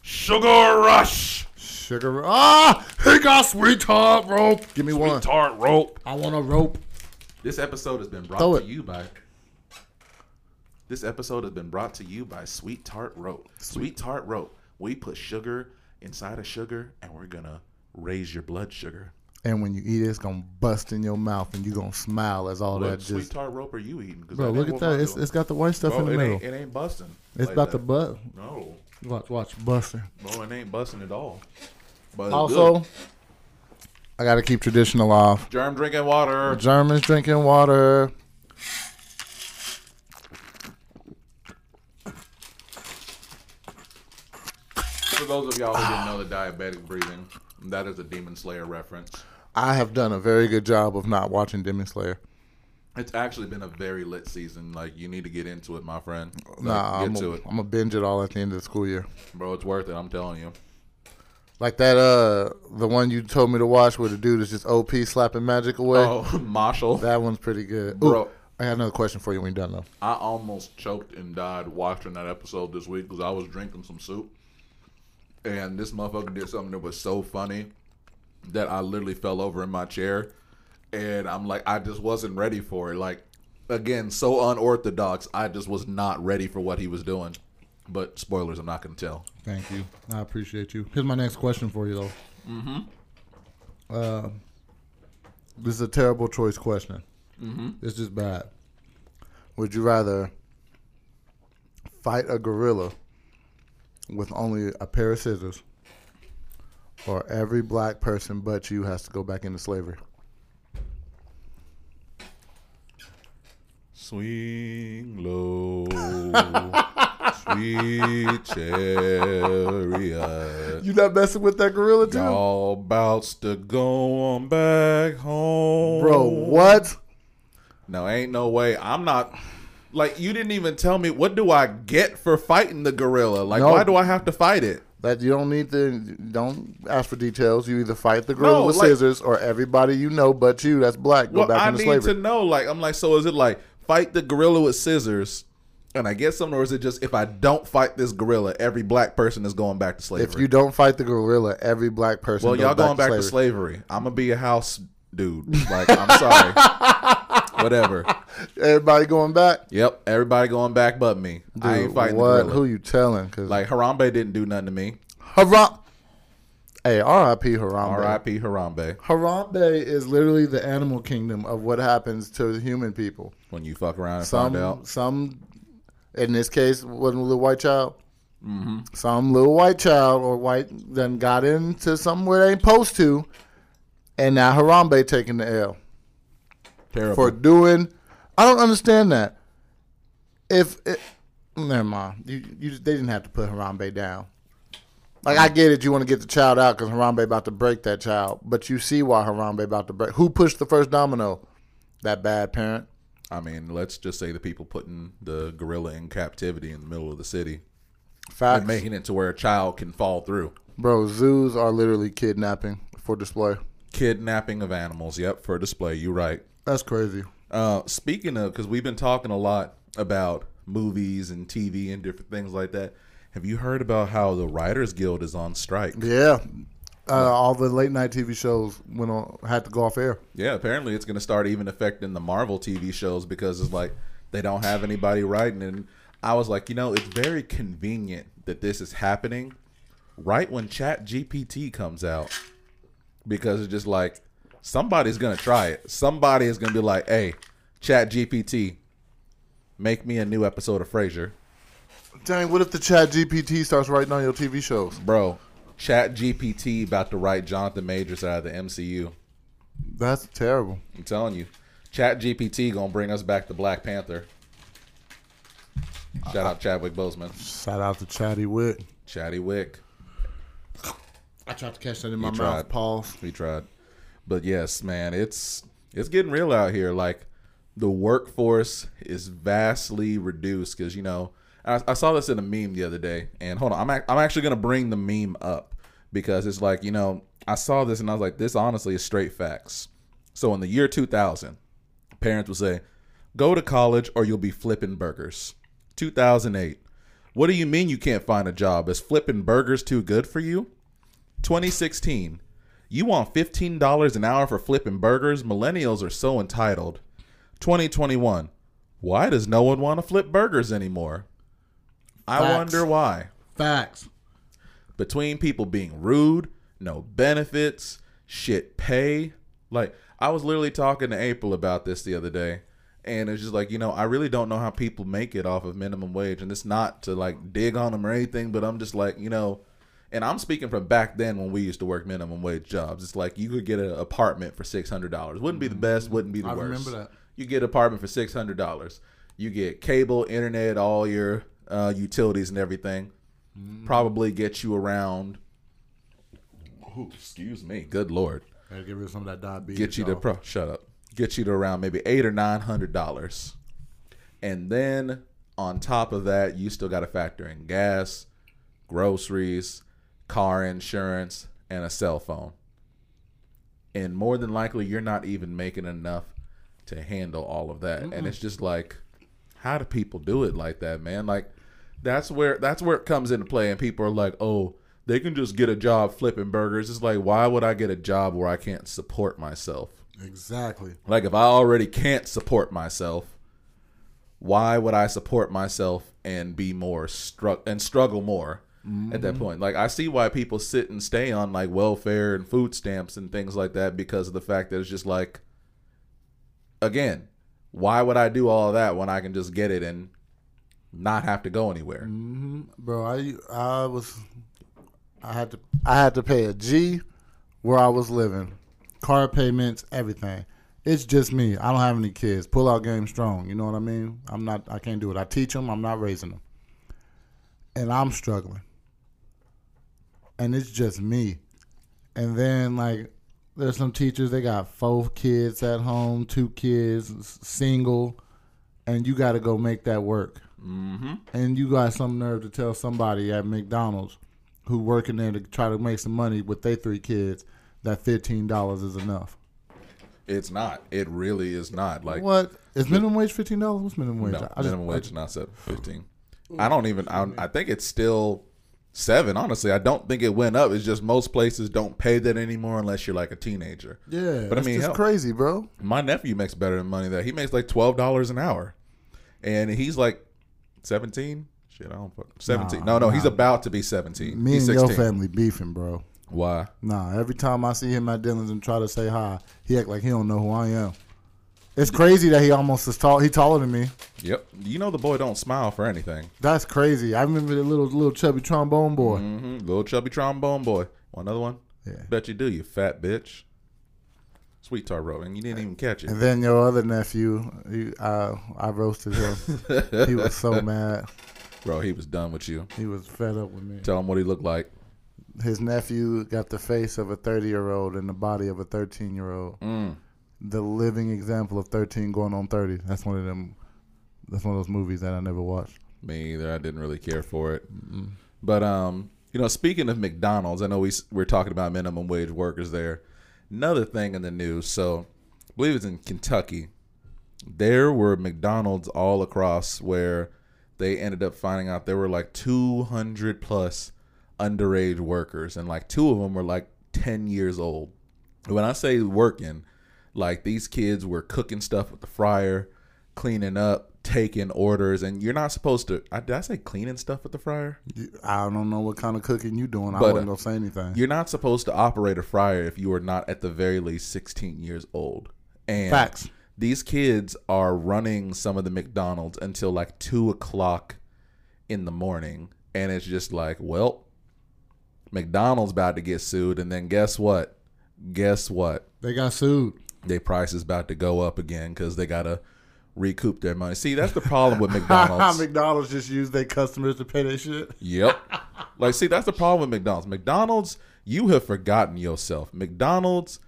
Sugar rush. Sugar. Ah, he got sweet tart rope. Give me one. Tart rope. I want a rope. This episode has been brought Throw to it. you by. This episode has been brought to you by Sweet Tart Rope. Sweet Tart Rope. We put sugar inside of sugar, and we're gonna raise your blood sugar. And when you eat it, it's gonna bust in your mouth, and you're gonna smile as all what that. Sweet just, tart rope are you eating? Bro, look at that! It's, it's got the white stuff bro, in the it middle. Ain't, it ain't busting. It's like about that. to bust. No. Watch, watch, busting. Bro, it ain't busting at all. But also, good. I gotta keep tradition alive. Germ drinking water. The Germans drinking water. For those of y'all who didn't know the diabetic breathing that is a Demon Slayer reference. I have done a very good job of not watching Demon Slayer. It's actually been a very lit season. Like you need to get into it, my friend. Like, Nah, get I'm to gonna it, I'm binge it all at the end of the school year. bro. It's worth it. I'm telling you. Like that, uh, the one you told me to watch where the dude is just OP slapping magic away. Oh, Marshall. That one's pretty good. Ooh, Bro. I got another question for you when you're done though. I almost choked and died watching that episode this week because I was drinking some soup, and this motherfucker did something that was so funny that I literally fell over in my chair, and I'm like, I just wasn't ready for it. Like, again, so unorthodox. I just was not ready for what he was doing. But spoilers, I'm not gonna tell. Thank you. I appreciate you. Here's my next question for you though. Mm-hmm. Uh, this is a terrible choice question. Mm-hmm. It's just bad. Would you rather fight a gorilla with only a pair of scissors, or every black person but you has to go back into slavery? Swing low, sweet chariot. You not messing with that gorilla too, Y'all bouts to go on back home. bro? What? No, ain't no way. I'm not. Like, you didn't even tell me what do I get for fighting the gorilla? Like, No. why do I have to fight it? That you don't need to. Don't ask for details. You either fight the gorilla No, with like- scissors, or everybody you know but you that's black go Well, back I into slavery. I need to know. Like, I'm like, so is it like fight the gorilla with scissors? And I get something, or is it just if I don't fight this gorilla, every black person is going back to slavery? If you don't fight the gorilla, every black person. well, y'all going back to slavery. I'm gonna be a house dude. Like, I'm sorry. Whatever. Everybody going back. Yep, everybody going back but me. I ain't fighting what? Who you telling? Cause Like Harambe didn't do nothing to me. Haram. Hey, R.I.P. Harambe. R.I.P. Harambe. Harambe is literally the animal kingdom of what happens to the human people. When you fuck around and find Some, out, some, in this case, wasn't a little white child. Mm-hmm. Some little white child or white then got into somewhere they ain't supposed to, and now Harambe taking the L. terrible. for doing. I don't understand that. If it, never mind, you, you they didn't have to put Harambe down. Like I get it, you want to get the child out because Harambe about to break that child, but you see why Harambe about to break. Who pushed the first domino? That bad parent. I mean, let's just say the people putting the gorilla in captivity in the middle of the city Facts, and making it to where a child can fall through. bro. Zoos are literally kidnapping for display. Kidnapping of animals. Yep, for display. You right. That's crazy. Uh, speaking of, because we've been talking a lot about movies and TV and different things like that. Have you heard about how the Writers Guild is on strike? Yeah, uh, all the late night TV shows went on had to go off air. Yeah, apparently it's going to start even affecting the Marvel TV shows because it's like they don't have anybody writing. And I was like, you know, it's very convenient that this is happening right when Chat GPT comes out because it's just like somebody's going to try it. Somebody is going to be like, hey, Chat GPT, make me a new episode of Frasier. Dang, what if the Chat GPT starts writing on your TV shows? Bro, Chat GPT about to write Jonathan Majors out of the MCU. That's terrible. I'm telling you, Chat GPT gonna bring us back to Black Panther. Shout out Chadwick Boseman, Shout out to Chatty Wick. Chatty Wick. I tried to catch that in my You mouth. tried. Pause. We tried, but yes, man, it's it's getting real out here. Like the workforce is vastly reduced because you know I, I saw this in a meme the other day, and hold on, I'm ac- I'm actually gonna bring the meme up because it's like you know I saw this and I was like, this honestly is straight facts. So in the year 2000, parents would say, "Go to college or you'll be flipping burgers." 2008. What do you mean you can't find a job? Is flipping burgers too good for you? 2016. You want $15 an hour for flipping burgers? Millennials are so entitled. 2021. Why does no one want to flip burgers anymore? I Facts. wonder why. Facts. Between people being rude, no benefits, shit pay. Like, I was literally talking to April about this the other day. And it's just like, you know, I really don't know how people make it off of minimum wage. And it's not to like dig on them or anything, but I'm just like, you know, and I'm speaking from back then when we used to work minimum wage jobs. It's like you could get an apartment for six hundred dollars. Wouldn't be the best, wouldn't be the worst. I worst. remember that. You get an apartment for six hundred dollars. You get cable, internet, all your uh, utilities and everything. probably get you around. Ooh, excuse me, good lord, Gotta get rid of some of that diabetes. get you to pro. Shut up. Get you to around maybe eight or nine hundred dollars, and then on top of that, you still got to factor in gas, groceries, car insurance, and a cell phone. And more than likely, you're not even making enough to handle all of that. And it's just like, how do people do it like that, man? Like, that's where that's where it comes into play. And people are like, oh, they can just get a job flipping burgers. It's like, why would I get a job where I can't support myself? Exactly. Like, if I already can't support myself, why would I support myself and be more struck and struggle more at that point? Like, I see why people sit and stay on like welfare and food stamps and things like that because of the fact that it's just like, again, why would I do all that when I can just get it and not have to go anywhere? Mm-hmm. Bro, I I was I had to I had to pay a G where I was living. Car payments, everything. It's just me. I don't have any kids. Pull out game strong. You know what I mean? I'm not I can't do it. I teach them, I'm not raising them. And I'm struggling. And it's just me. And then like there's some teachers they got four kids at home, two kids, single, and you got to go make that work mm-hmm. and you got some nerve to tell somebody at McDonald's who working there to try to make some money with their three kids that fifteen dollars is enough. It's not. It really is not. Like, What is minimum wage? Fifteen dollars? What's minimum wage? No, I just- minimum I wage just- is not seven fifteen. I don't even. I, I think it's still seven. Honestly, I don't think it went up. It's just most places don't pay that anymore unless you're like a teenager. yeah, but I mean, hell, crazy, bro. my nephew makes better than money. That he makes like twelve dollars an hour, and he's like seventeen. Shit, I don't fuck seventeen. Nah, no, no, he's about to be seventeen. Me he's and 16. your family beefing, bro. Why? Nah, every time I see him at Dylan's and try to say hi, he act like he don't know who I am. It's crazy that he almost is tall. He taller than me. Yep. You know the boy don't smile for anything. That's crazy. I remember the little little chubby trombone boy. hmm Little chubby trombone boy. Want another one? Yeah. Bet you do, you fat bitch. Sweet tar roll, and you didn't even catch it. And then your other nephew, he, uh, I roasted him. he was so mad. Bro, he was done with you. He was fed up with me. Tell him what he looked like. His nephew got the face of a 30 year old and the body of a 13 year old. Mm. The living example of 13 going on 30. That's one of them. That's one of those movies that I never watched. Me either. I didn't really care for it. But um, you know, speaking of McDonald's, I know we we're talking about minimum wage workers there. Another thing in the news. So, I believe it's in Kentucky. There were McDonald's all across where they ended up finding out there were like 200 plus underage workers, and like two of them were like 10 years old. When I say working, like these kids were cooking stuff with the fryer, cleaning up, taking orders, and you're not supposed to. I, did I say cleaning stuff with the fryer? I don't know what kind of cooking you doing. I But, wasn't uh, gonna say anything. You're not supposed to operate a fryer if you are not at the very least 16 years old. And Facts. these kids are running some of the McDonald's until like two o'clock in the morning, and it's just like, well, McDonald's about to get sued, and then guess what? Guess what? They got sued. Their price is about to go up again because they gotta recoup their money. See, that's the problem with McDonald's. McDonald's just use their customers to pay their shit. Yep. Like, see, that's the problem with McDonald's. McDonald's, you have forgotten yourself. McDonald's,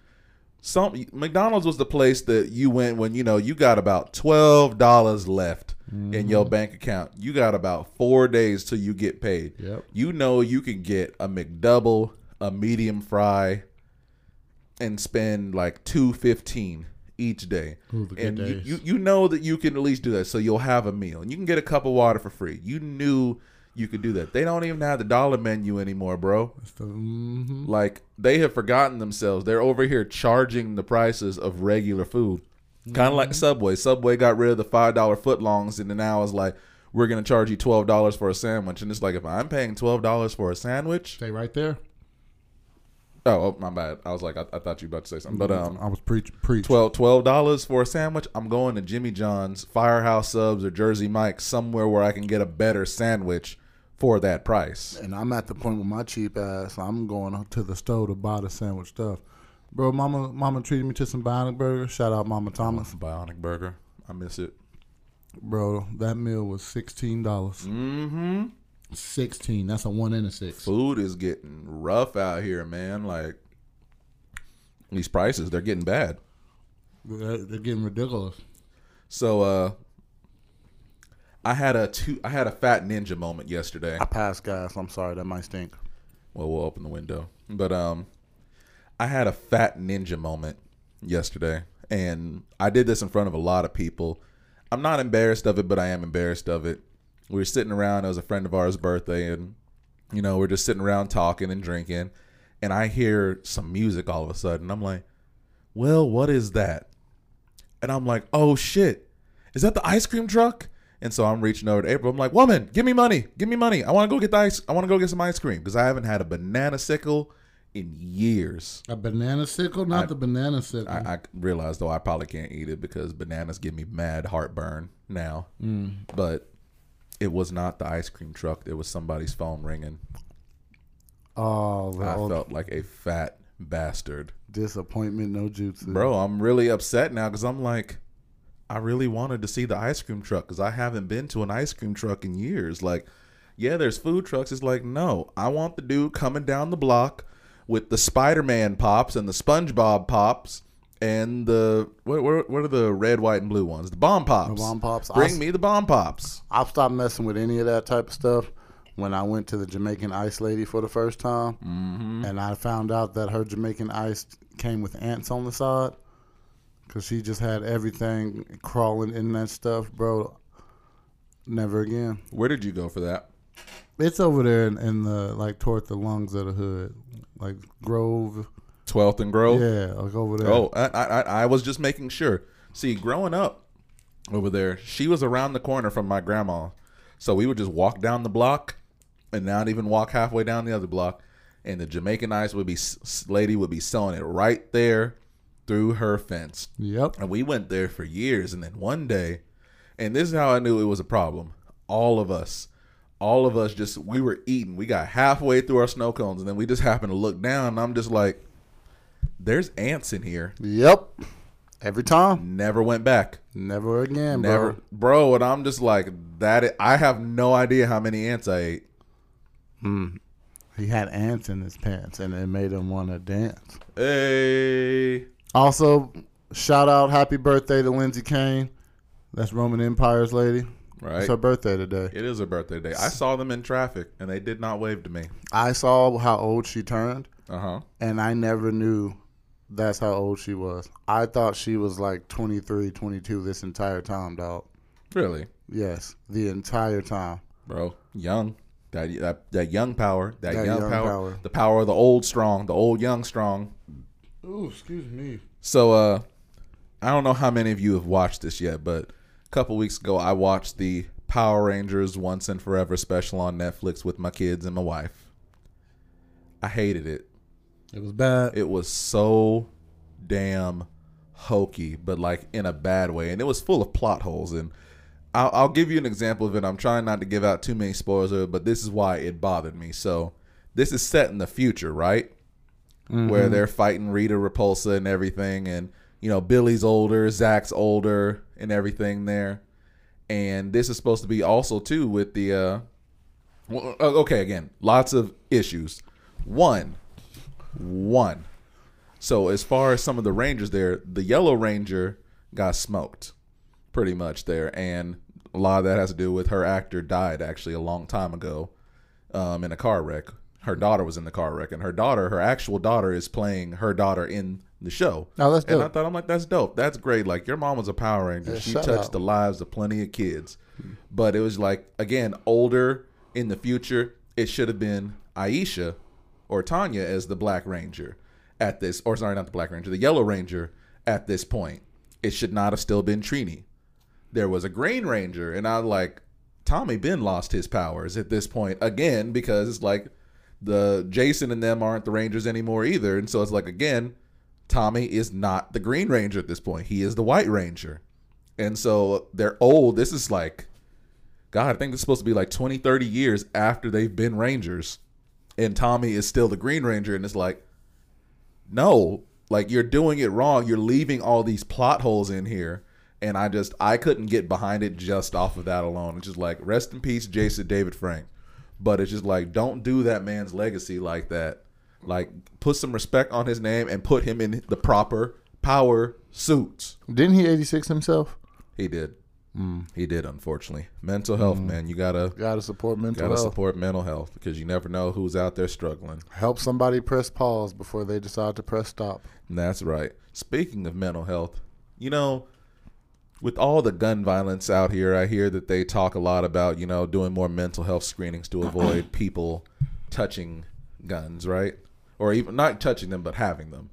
some McDonald's was the place that you went when you know you got about twelve dollars left in your mm-hmm. bank account. You got about four days till you get paid. Yep. You know you can get a McDouble, a medium fry, and spend like two fifteen each day. Ooh, and you, you you know that you can at least do that. So you'll have a meal and you can get a cup of water for free. You knew you could do that. They don't even have the dollar menu anymore, bro. So, mhm. Like they have forgotten themselves. They're over here charging the prices of regular food. Kind of like Subway. Subway got rid of the five dollar footlongs, and now it's like we're gonna charge you twelve dollars for a sandwich. And it's like if I'm paying twelve dollars for a sandwich, Stay right there. Oh, oh my bad. I was like I, I thought you were about to say something, but um, I was preach preach. 12 dollars for a sandwich. I'm going to Jimmy John's, Firehouse Subs, or Jersey Mike's somewhere where I can get a better sandwich for that price. And I'm at the point with my cheap ass. I'm going to the store to buy the sandwich stuff. Bro, mama, mama treated me to some bionic burger. Shout out, Mama Thomas. Bionic Burger, I miss it. Bro, that meal was sixteen dollars. Mm-hmm. 16. That's a one and a six. Food is getting rough out here, man. Like these prices, they're getting bad. They're, they're getting ridiculous. So uh I had a two I had a fat ninja moment yesterday. I passed gas. I'm sorry, that might stink. Well, we'll open the window. But um I had a fat ninja moment yesterday and I did this in front of a lot of people. I'm not embarrassed of it, but I am embarrassed of it. We were sitting around, it was a friend of ours' birthday and you know, we're just sitting around talking and drinking and I hear some music all of a sudden. I'm like, "Well, what is that?" And I'm like, "Oh shit. Is that the ice cream truck?" And so I'm reaching over to April. I'm like, "Woman, give me money. Give me money. I want to go get the ice. I want to go get some ice cream because I haven't had a banana sickle in years." A banana sickle, not the banana sickle. I, I realize though I probably can't eat it because bananas give me mad heartburn now. Hmm. But it was not the ice cream truck. It was somebody's phone ringing. Oh, I old felt like a fat bastard. disappointment, no jutsu. Bro, I'm really upset now because I'm like, I really wanted to see the ice cream truck because I haven't been to an ice cream truck in years. Like, yeah, there's food trucks. It's like, no, I want the dude coming down the block with the Spider Man pops and the SpongeBob pops and the what, what, what are the red, white, and blue ones? The bomb pops. The bomb pops. Bring I- me the bomb pops. I've stopped messing with any of that type of stuff when I went to the Jamaican Ice Lady for the first time, mm-hmm. and I found out that her Jamaican Ice came with ants on the side because she just had everything crawling in that stuff, bro. Never again. Where did you go for that? It's over there in, in the like toward the lungs of the hood, like Grove. 12th and Grove? Yeah, like over there. Oh, I, I, I was just making sure. See, growing up over there, she was around the corner from my grandma. So we would just walk down the block and not even walk halfway down the other block. And the Jamaican ice would be, lady would be selling it right there through her fence. Yep. And we went there for years. And then one day, and this is how I knew it was a problem. All of us, all of us just, we were eating. We got halfway through our snow cones. And then we just happened to look down. And I'm just like, there's ants in here. Yep. Every time. Never went back. Never again, Never, bro. bro. And I'm just like that. I have no idea how many ants I ate. He had ants in his pants, and it made him want to dance. Hey, Also, shout out, happy birthday to Lindsay Kane. That's Roman Empire's lady. right? It's her birthday today. it is her birthday day. I saw them in traffic, and they did not wave to me. I saw how old she turned, Uh huh. and I never knew that's how old she was. I thought she was like 23, 22 this entire time, dog. Really, Yes, the entire time. bro. Young. That that that young power. That, That young, young power, power. The power of the old strong. The old young strong. Ooh, excuse me. So, uh, I don't know how many of you have watched this yet, but a couple weeks ago I watched the Power Rangers Once and Forever special on Netflix with my kids and my wife. I hated it. It was bad. It was so damn hokey, but like in a bad way, and it was full of plot holes. And I'll, I'll give you an example of it. I'm trying not to give out too many spoilers, of it, but this is why it bothered me. So this is set in the future, right? Where they're fighting Rita Repulsa and everything, and you know Billy's older, Zach's older, and everything there. And this is supposed to be also too with the. uh well, uh, okay, again, lots of issues. One, one. So as far as some of the Rangers there, the Yellow Ranger got smoked, pretty much there, and a lot of that has to do with her actor died actually a long time ago, um, in a car wreck. Her daughter was in the car wreck, and her daughter, her actual daughter, is playing her daughter in the show. Oh, that's And I thought I'm like, that's dope. That's great. Like your mom was a Power Ranger. Yeah, she touched out. the lives of plenty of kids. But it was like again, older in the future, it should have been Aisha or Tanya as the Black Ranger at this or sorry, not the Black Ranger, the Yellow Ranger at this point. It should not have still been Trini. There was a Green Ranger, and I like Tommy Ben lost his powers at this point again because it's like the Jason and them aren't the Rangers anymore either. And so it's like again, Tommy is not the Green Ranger at this point. He is the White Ranger. And so they're old. This is like God, I think this is supposed to be like 20, 30 years after they've been Rangers. And Tommy is still the Green Ranger. And it's like, no, like you're doing it wrong. You're leaving all these plot holes in here. And I just, I couldn't get behind it just off of that alone. It's just like, rest in peace, Jason David Frank. But it's just like don't do that man's legacy like that. Like put some respect on his name and put him in the proper power suits. Didn't he 86 himself? He did. Mm. He did, unfortunately. Mental health, mm. man. You gotta Gotta support mental gotta health. support mental health because you never know who's out there struggling. Help somebody press pause before they decide to press stop. That's right. Speaking of mental health, you know, with all the gun violence out here, I hear that they talk a lot about, you know, doing more mental health screenings to avoid people touching guns, right? Or even not touching them, but having them.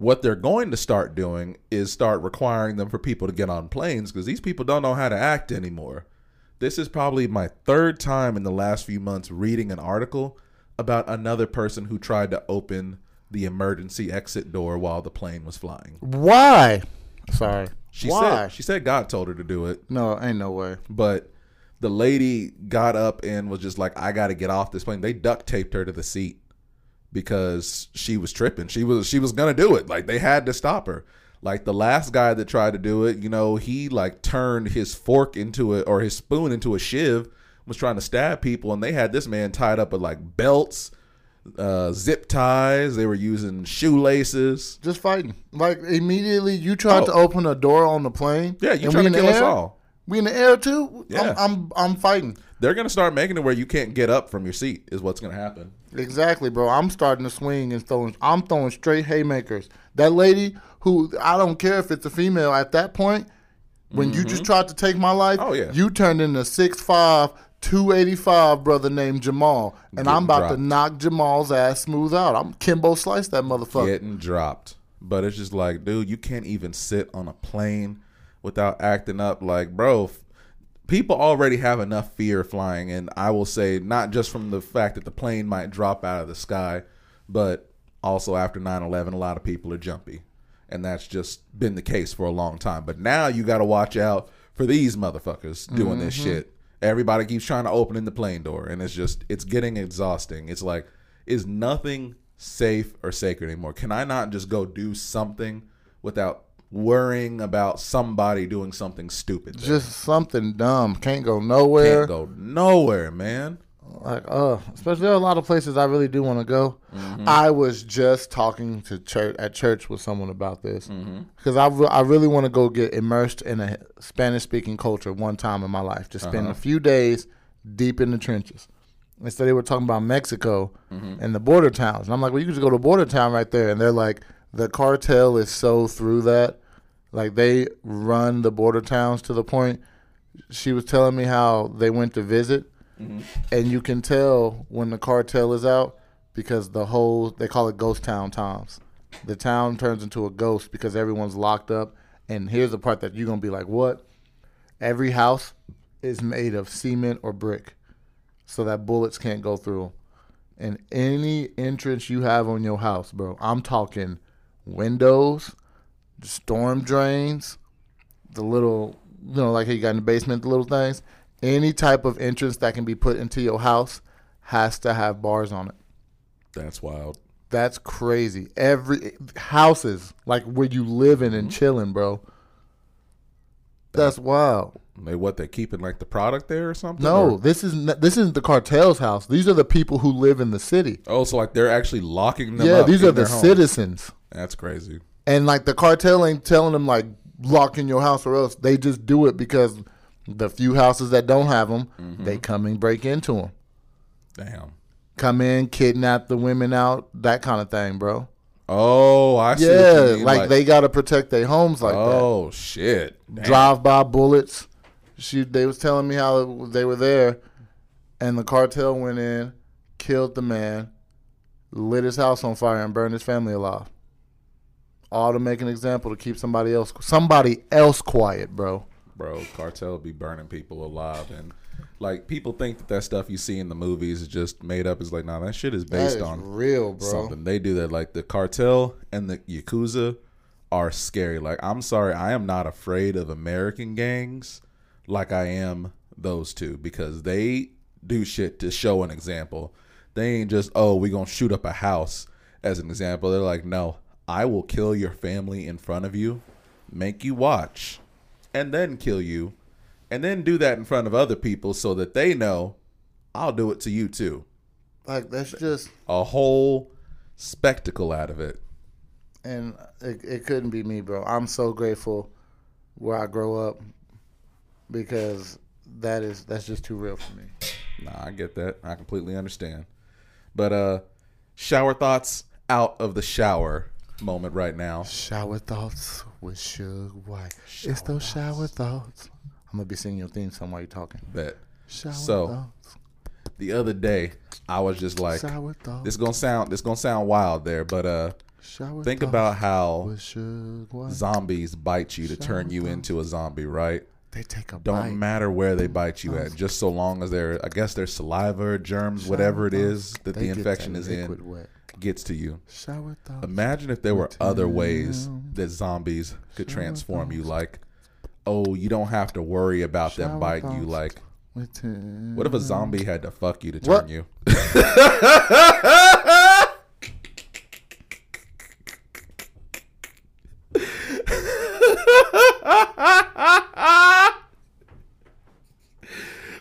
What they're going to start doing is start requiring them for people to get on planes because these people don't know how to act anymore. This is probably my third time in the last few months reading an article about another person who tried to open the emergency exit door while the plane was flying. Why? Sorry. She Why? said she said God told her to do it, no, ain't no way. but the lady got up and was just like, "I got to get off this plane." They duct taped her to the seat because she was tripping. She was she was gonna do it. Like they had to stop her. Like the last guy that tried to do it, you know, he like turned his fork into it or his spoon into a shiv, was trying to stab people, and they had this man tied up with like belts, uh, zip ties. They were using shoelaces. Just fighting. Like immediately, you tried Oh. to open a door on the plane. Yeah, you trying to kill us all. We in the air too. Yeah. I'm, I'm I'm fighting. They're gonna start making it where you can't get up from your seat. Is what's gonna happen. Exactly, bro. I'm starting to swing and throwing. I'm throwing straight haymakers. That lady who I don't care if it's a female. At that point, when you just tried to take my life, Mm-hmm. Oh, yeah. you turned into six five. 285 brother named Jamal, and I'm about dropped. to knock Jamal's ass smooth out. I'm Kimbo slice that motherfucker. getting dropped. But it's just like, dude, you can't even sit on a plane without acting up. Like, bro, people already have enough fear flying. And I will say, not just from the fact that the plane might drop out of the sky, but also after 9 11, a lot of people are jumpy. And that's just been the case for a long time. But now you got to watch out for these motherfuckers doing this mm-hmm. shit. Everybody keeps trying to open in the plane door. And it's just, it's getting exhausting. It's like, is nothing safe or sacred anymore? Can I not just go do something without worrying about somebody doing something stupid? there? Just something dumb. Can't go nowhere. can't go nowhere, man. Like, uh, especially there are a lot of places I really do want to go. Mm-hmm. I was just talking to church at church with someone about this mm-hmm. because I, re- I really want to go get immersed in a Spanish speaking culture one time in my life. Just spend uh-huh. a few days deep in the trenches. And so they were talking about Mexico mm-hmm. and the border towns, and I'm like, well, you can just go to border town right there, and they're like, the cartel is so through that, like they run the border towns to the point. She was telling me how they went to visit mm-hmm. and you can tell when the cartel is out because the whole they call it ghost town times. The town turns into a ghost because everyone's locked up. And here's the part that you're gonna be like, "What?" Every house is made of cement or brick, so that bullets can't go through. And any entrance you have on your house, bro, I'm talking windows, storm drains, the little, you know, like you got in the basement, the little things. Any type of entrance that can be put into your house has to have bars on it. That's wild. That's crazy. Every houses like where you living and mm-hmm. chilling, bro. That's wild. They what they keeping like the product there or something? No, Or- this is n- this isn't the cartel's house. These are the people who live in the city. oh, so like they're actually locking them Yeah, up. these are the homes. citizens. That's crazy. And like the cartel ain't telling them like lock in your house or else. They just do it because the few houses that don't have them, mm-hmm. they come and break into them. Damn. Come in, kidnap the women out, that kind of thing, bro. Oh, I see. Yeah, mean, like, they got to protect their homes like that. Oh shit. Drive by bullets. She, they was telling me how they were there, and the cartel went in, killed the man, lit his house on fire, and burned his family alive. All to make an example to keep somebody else somebody else quiet, bro. bro. Cartel be burning people alive, and like people think that that stuff you see in the movies is just made up. Is like, nah, that shit is based is on real, bro. something. They do that. Like the cartel and the yakuza are scary. Like I'm sorry, I am not afraid of American gangs like I am those two because they do shit to show an example. They ain't just oh we gonna shoot up a house as an example. They're like no, I will kill your family in front of you, make you watch, and then kill you, and then do that in front of other people so that they know I'll do it to you too. Like that's just A whole spectacle out of it. and it, it couldn't be me, bro. I'm so grateful where I grow up because that is that's just too real for me. Nah, I get that. I completely understand. But uh shower thoughts out of the shower moment right now. Shower thoughts with Suge White. it's those shower thoughts. I'm gonna be singing your theme song while you're talking. Bet. Shower So, thoughts. The other day, I was just like shower thoughts. this gonna sound this gonna sound wild there, but uh shower think about how with Suge White. zombies bite you to turn you thoughts. into a zombie, right? They take a bite. Don't bite. matter where they bite you at, just so long as they're I guess their saliva, or germs, whatever it is that They the infection that is in Wet. Gets to you. Shower thoughts. Imagine if there were other ways that zombies could transform you. Like, oh, you don't have to worry about them Shower biting you. Like, what if a zombie had to fuck you to turn What? you?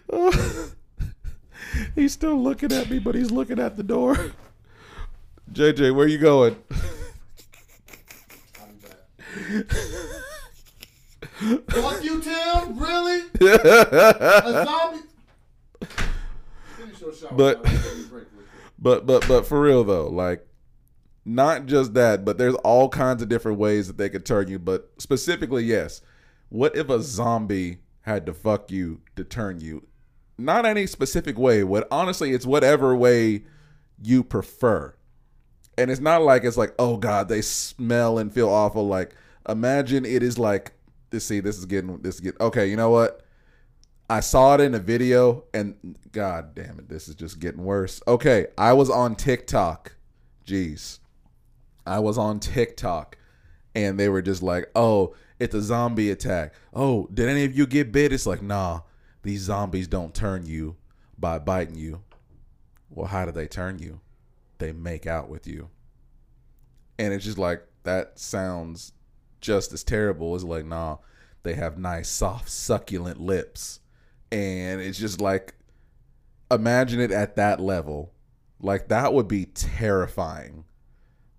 he's still looking at me, but he's looking at the door. JJ, where you going? Fuck you, Tim. Really? a zombie? Finish your shower. But- I'll take a break real quick. But but but for real though, like not just that, but there's all kinds of different ways that they could turn you. But specifically, yes. What if a zombie had to fuck you to turn you? Not any specific way. What honestly, it's whatever way you prefer. And it's not like it's like, oh God, they smell and feel awful. Like imagine it is like this see, this is getting this is getting okay, you know what? I saw it in a video and god damn it, this is just getting worse. Okay, I was on TikTok. Jeez. I was on TikTok and they were just like, "Oh, it's a zombie attack. Oh, did any of you get bit?" It's like, "Nah, these zombies don't turn you by biting you." Well, how do they turn you? They make out with you. And it's just like that sounds just as terrible as like, "Nah, they have nice soft succulent lips." and it's just like imagine it at that level like that would be terrifying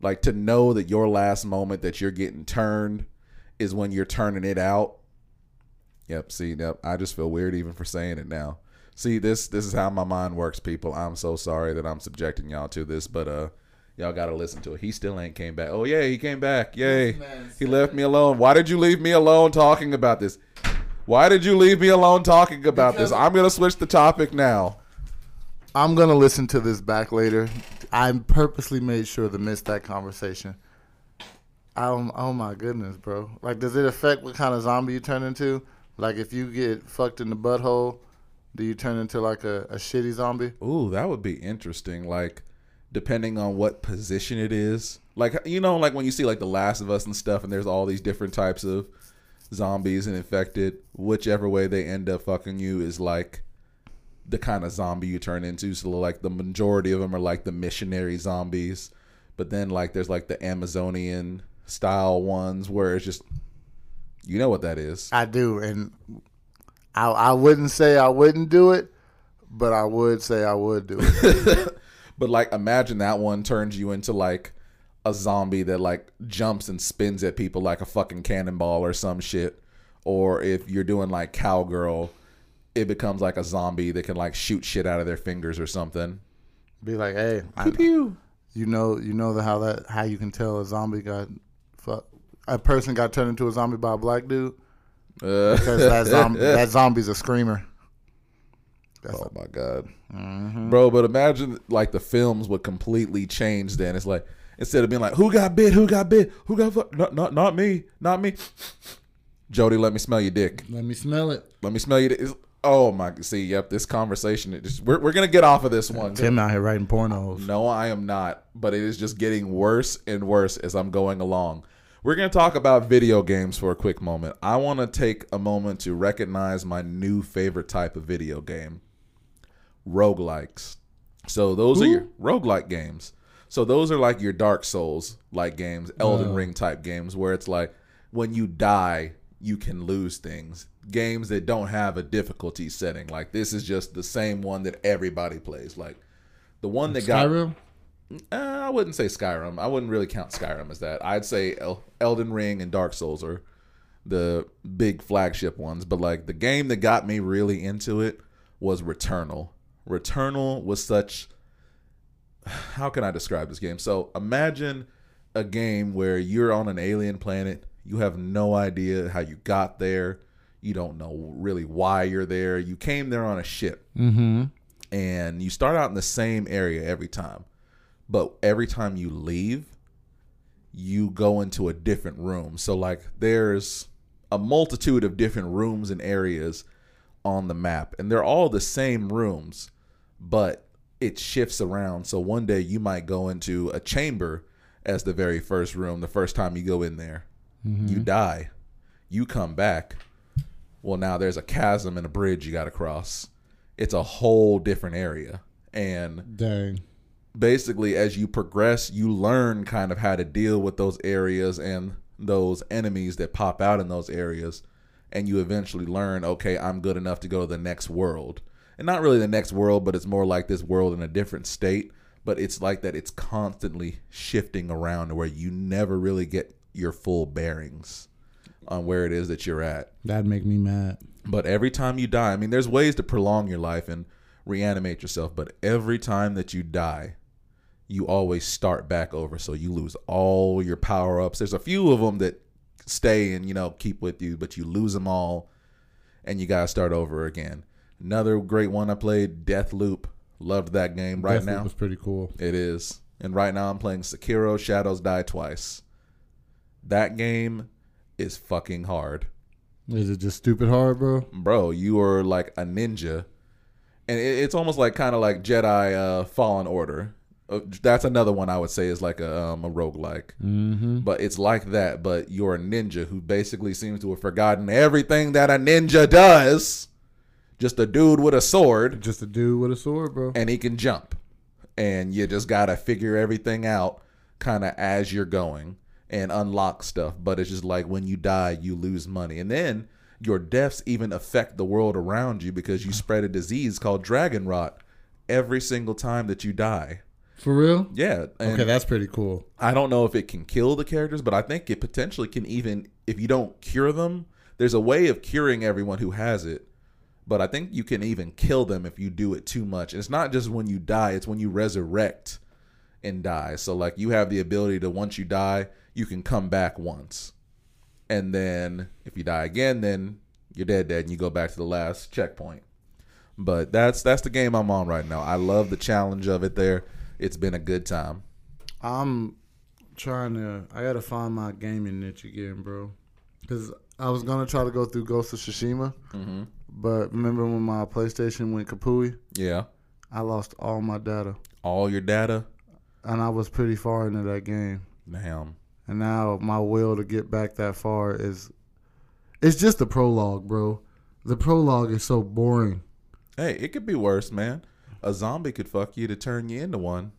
like to know that your last moment that you're getting turned is when you're turning it out yep see yep i just feel weird even for saying it now see this this is how my mind works people i'm so sorry that i'm subjecting y'all to this but uh y'all gotta listen to it he still ain't came back oh yeah he came back yay he left me alone why did you leave me alone talking about this why did you leave me alone talking about this? I'm gonna switch the topic now. I'm gonna listen to this back later. I purposely made sure to miss that conversation. Oh, oh my goodness, bro! Like, does it affect what kind of zombie you turn into? Like, if you get fucked in the butthole, do you turn into like a, a shitty zombie? Ooh, that would be interesting. Like, depending on what position it is. Like, you know, like when you see like The Last of Us and stuff, and there's all these different types of zombies and infected. Whichever way they end up fucking you is like the kind of zombie you turn into. So, like, the majority of them are like the missionary zombies, but then like there's like the Amazonian style ones where it's just, you know what that is. I do, and I I wouldn't say I wouldn't do it, but I would say I would do it. But like imagine that one turns you into like a zombie that like jumps and spins at people like a fucking cannonball or some shit. Or if you're doing like cowgirl, it becomes like a zombie that can like shoot shit out of their fingers or something. Be like, hey, Pew pew. you know, you know the, how that how you can tell a zombie got fuck, a person got turned into a zombie by a black dude Uh, because that zombie that zombie's a screamer. That's oh my god, Mm-hmm. bro! But imagine like the films would completely change. Then it's like instead of being like, "Who got bit? Who got bit? Who got fuck? Not not not me, not me." Jody, let me smell your dick. Let me smell it. Let me smell you. It's, oh my! See, yep. This conversation. It just, we're we're gonna get off of this one. Tim out here writing pornos. No, I am not. But it is just getting worse and worse as I'm going along. We're gonna talk about video games for a quick moment. I want to take a moment to recognize my new favorite type of video game: roguelikes. So those are your roguelike games. So those are like your Dark Souls like games, Elden Ring type games, where it's like when you die, you can lose things. Games that don't have a difficulty setting. Like this is just the same one that everybody plays. Like the one that got Skyrim. Uh, I wouldn't say Skyrim. I wouldn't really count Skyrim as that. I'd say El- Elden Ring and Dark Souls are the big flagship ones. But like the game that got me really into it was Returnal. Returnal was such. How can I describe this game? So imagine a game where you're on an alien planet. You have no idea how you got there. You don't know really why you're there. You came there on a ship Mm-hmm. and you start out in the same area every time. But every time you leave, you go into a different room. So like there's a multitude of different rooms and areas on the map and they're all the same rooms, but it shifts around. So one day you might go into a chamber as the very first room the first time you go in there. You mm-hmm. die. You come back. Well, now there's a chasm and a bridge you got to cross. It's a whole different area. And Dang. Basically as you progress you learn kind of how to deal with those areas and those enemies that pop out in those areas. And you eventually learn okay i'm good enough to go to the next world. And not really the next world but it's more like this world in a different state. But it's like that it's constantly shifting around to where you never really get your full bearings on where it is that you're at. That'd make me mad. but every time you die, I mean, there's ways to prolong your life and reanimate yourself, but every time that you die, you always start back over. So you lose all your power ups. There's a few of them that stay and, you know, keep with you, but you lose them all and you got to start over again. Another great one I played, Death Loop. Loved that game right Deathloop now. was pretty cool. It is. And right now I'm playing Sekiro Shadows Die Twice. That game is fucking hard Is it just stupid hard, bro? bro, you are like a ninja, and it's almost like kind of like Jedi uh, Fallen Order. Uh, that's another one I would say is like a um, a roguelike. Mm-hmm. But it's like that, but you're a ninja who basically seems to have forgotten everything that a ninja does. Just a dude with a sword, Just a dude with a sword, bro. and he can jump. And you just gotta figure everything out kind of as you're going and unlock stuff. But it's just like when you die, you lose money. And then your deaths even affect the world around you because you spread a disease called dragon rot every single time that you die. For real? Yeah. Okay, that's pretty cool. I don't know if it can kill the characters, but I think it potentially can even if you don't cure them, there's a way of curing everyone who has it. But I think you can even kill them if you do it too much. And it's not just when you die, it's when you resurrect and die. So like you have the ability to once you die, you can come back once. And then if you die again, then you're dead dead and you go back to the last checkpoint. But that's that's the game I'm on right now. I love the challenge of it there. It's been a good time. I'm trying to. I gotta find my gaming niche again, bro. Because I was gonna try to go through Ghost of Tsushima, Mm-hmm. but remember when my PlayStation went kapooey? Yeah. I lost all my data, All your data. and I was pretty far into that game. Damn. And now my will to get back that far is. It's just the prologue, bro. The prologue is so boring. Hey, it could be worse, man. A zombie could fuck you to turn you into one.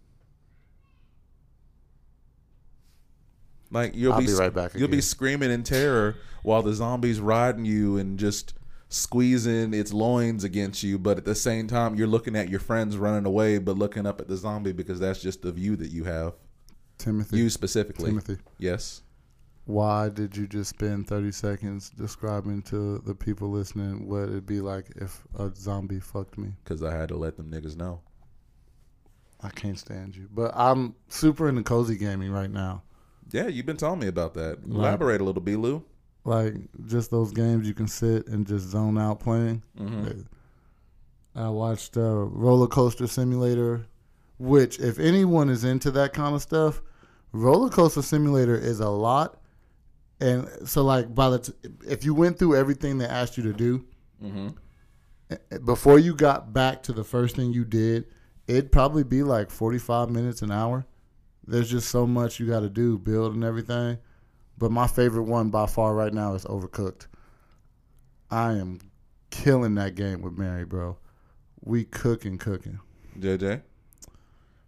Like you'll I'll be, be right back You'll be screaming in terror while the zombie's riding you and just squeezing its loins against you, but at the same time you're looking at your friends running away, but looking up at the zombie because that's just the view that you have. Timothy. You specifically. Timothy. Yes. Why did you just spend 30 seconds describing to the people listening what it'd be like if a zombie fucked me? Because I had to let them niggas know. I can't stand you. But I'm super into cozy gaming right now. Yeah, you've been telling me about that. Elaborate a little, B. Lou. Like just those games you can sit and just zone out playing. Mm-hmm. I watched uh, Roller Coaster Simulator, which, if anyone is into that kind of stuff, Roller Coaster Simulator is a lot. And so, like, by the t- if you went through everything they asked you to do Mm-hmm. eh, before you got back to the first thing you did, it'd probably be like forty five minutes an hour. There's just so much you got to do, build and everything. But my favorite one by far right now is Overcooked. I am killing that game with Mary, bro. We cooking, cooking. JJ,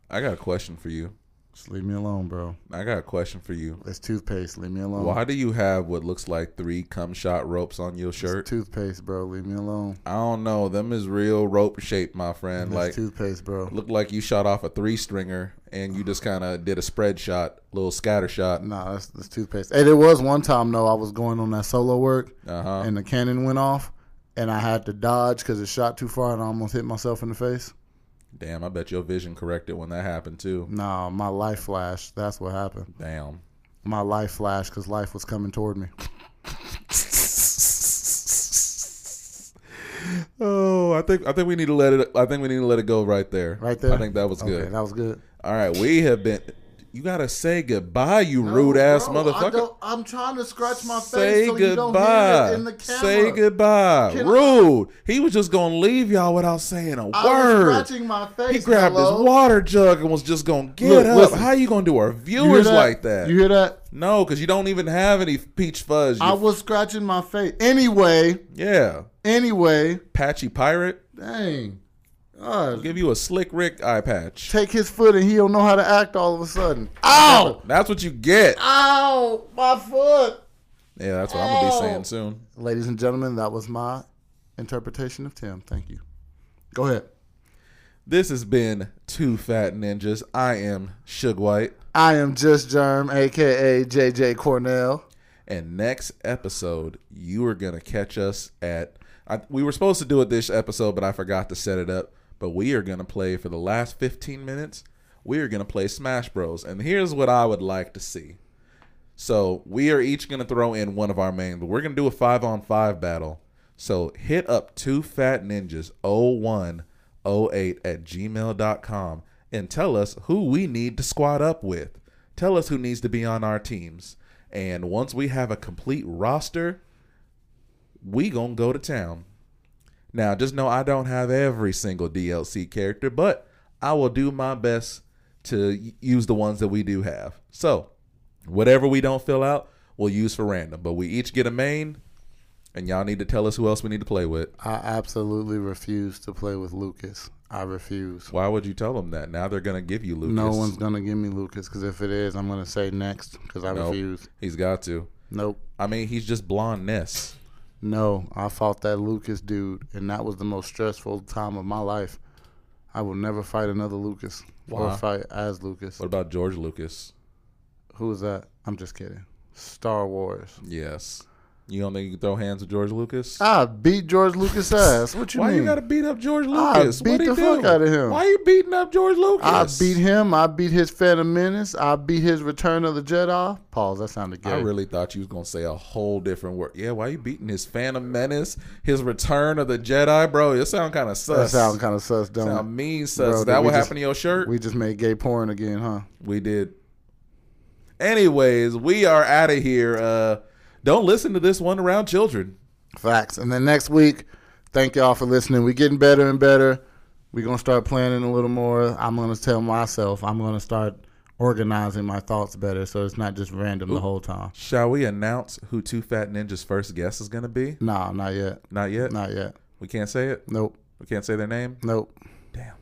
I got a question for you. Just leave me alone, bro. I got a question for you. It's toothpaste. Leave me alone. Why do you have what looks like three cum shot ropes on your It's shirt? toothpaste, bro. Leave me alone. I don't know. Them is real rope shaped, my friend. It's Like toothpaste, bro. look like you shot off a three stringer and you just kind of did a spread shot, little scatter shot. Nah, that's, that's toothpaste. Hey, there was one time though I was going on that solo work Uh huh. and the cannon went off, and I had to dodge because it shot too far and I almost hit myself in the face. Damn, I bet your vision corrected when that happened too. Nah, my life flashed. That's what happened. Damn. My life flashed because life was coming toward me. Oh, I think I think we need to let it. I think we need to let it go right there. Right there. I think that was good. Okay, that was good. All right, we have been. You gotta say goodbye, you rude ass motherfucker. I'm trying to scratch my face. Say goodbye. Say goodbye. Can I- Rude. He was just gonna leave y'all without saying a I was word. scratching my face. He grabbed hello? his water jug and was just gonna get Look, up. listen. How you gonna do our viewers like that? You hear that? no, because you don't even have any peach fuzz. I was scratching my face. Anyway, yeah, anyway, patchy pirate. dang. God, uh, Give you a slick Rick eye patch. take his foot and he don't know how to act all of a sudden. Ow! That's what you get. Ow! My foot! Yeah, that's what I'm gonna be saying soon. Ladies and gentlemen, that was my interpretation of Tim. Thank you. Go ahead. This has been Two Fat Ninjas. I am Suge White. I am Just Germ, aka JJ Cornell. And next episode, you are going to catch us at. I, we were supposed to do it this episode, but I forgot to set it up. But we are going to play for the last 15 minutes. We are going to play Smash Bros. And here's what I would like to see. So we are each going to throw in one of our main, but we're going to do a five on five battle. So hit up two fat ninjas 0108 at gmail.com and tell us who we need to squad up with. Tell us who needs to be on our teams. And once we have a complete roster, we gonna go to town. Now, just know I don't have every single DLC character, but I will do my best to use the ones that we do have. So, whatever we don't fill out, we'll use for random. But we each get a main, and y'all need to tell us who else we need to play with. I absolutely refuse to play with Lucas. I refuse. Why would you tell them that? Now they're gonna give you Lucas. No one's gonna give me Lucas because if it is, I'm gonna say next because I Nope. refuse. He's got to. Nope. I mean, he's just blonde Ness. No, I fought that Lucas dude, and that was the most stressful time of my life. I will never fight another Lucas or fight as Lucas. What about George Lucas? Who is that? I'm just kidding. Star Wars. Yes. You don't think you can throw hands with George Lucas? I beat George Lucas ass. What you mean? Why mean? you gotta beat up George Lucas? I beat the do? fuck outta him. Why you beating up George Lucas? I beat him. I beat his Phantom Menace. I beat his Return of the Jedi. Pause. That sounded gay. I really thought you was gonna say a whole different word. Yeah, why you beating his Phantom Menace, his Return of the Jedi, bro? It sound kind of sus. that sound kind of sus, don't Sound mean sus. Bro, Is that what just- happened to your shirt? We just made gay porn again, huh? We did. Anyways, we are out of here. Uh, don't listen to this one around children. Facts. And then next week, thank y'all for listening. We're getting better and better. We're gonna start planning a little more. I'm gonna tell myself I'm gonna start organizing my thoughts better, so it's not just random the whole time. Shall we announce who Two Fat Ninjas' first guest is gonna be? Nah, not yet. Not yet. Not yet. We can't say it. Nope. We can't say their name. Nope. Damn.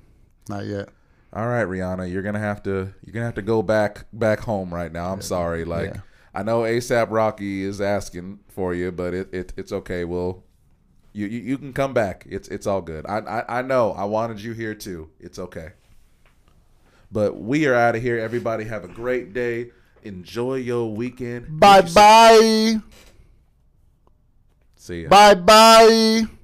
Not yet. All right, Rihanna, you're gonna have to you're gonna have to go back back home right now. I'm sorry. Like yeah. I know ASAP Rocky is asking for you, but it, it it's okay. We'll you, you you can come back. It's it's all good. I, I I know. I wanted you here too. It's okay. But we are out of here. Everybody have a great day. Enjoy your weekend. Bye bye. See ya. Bye bye.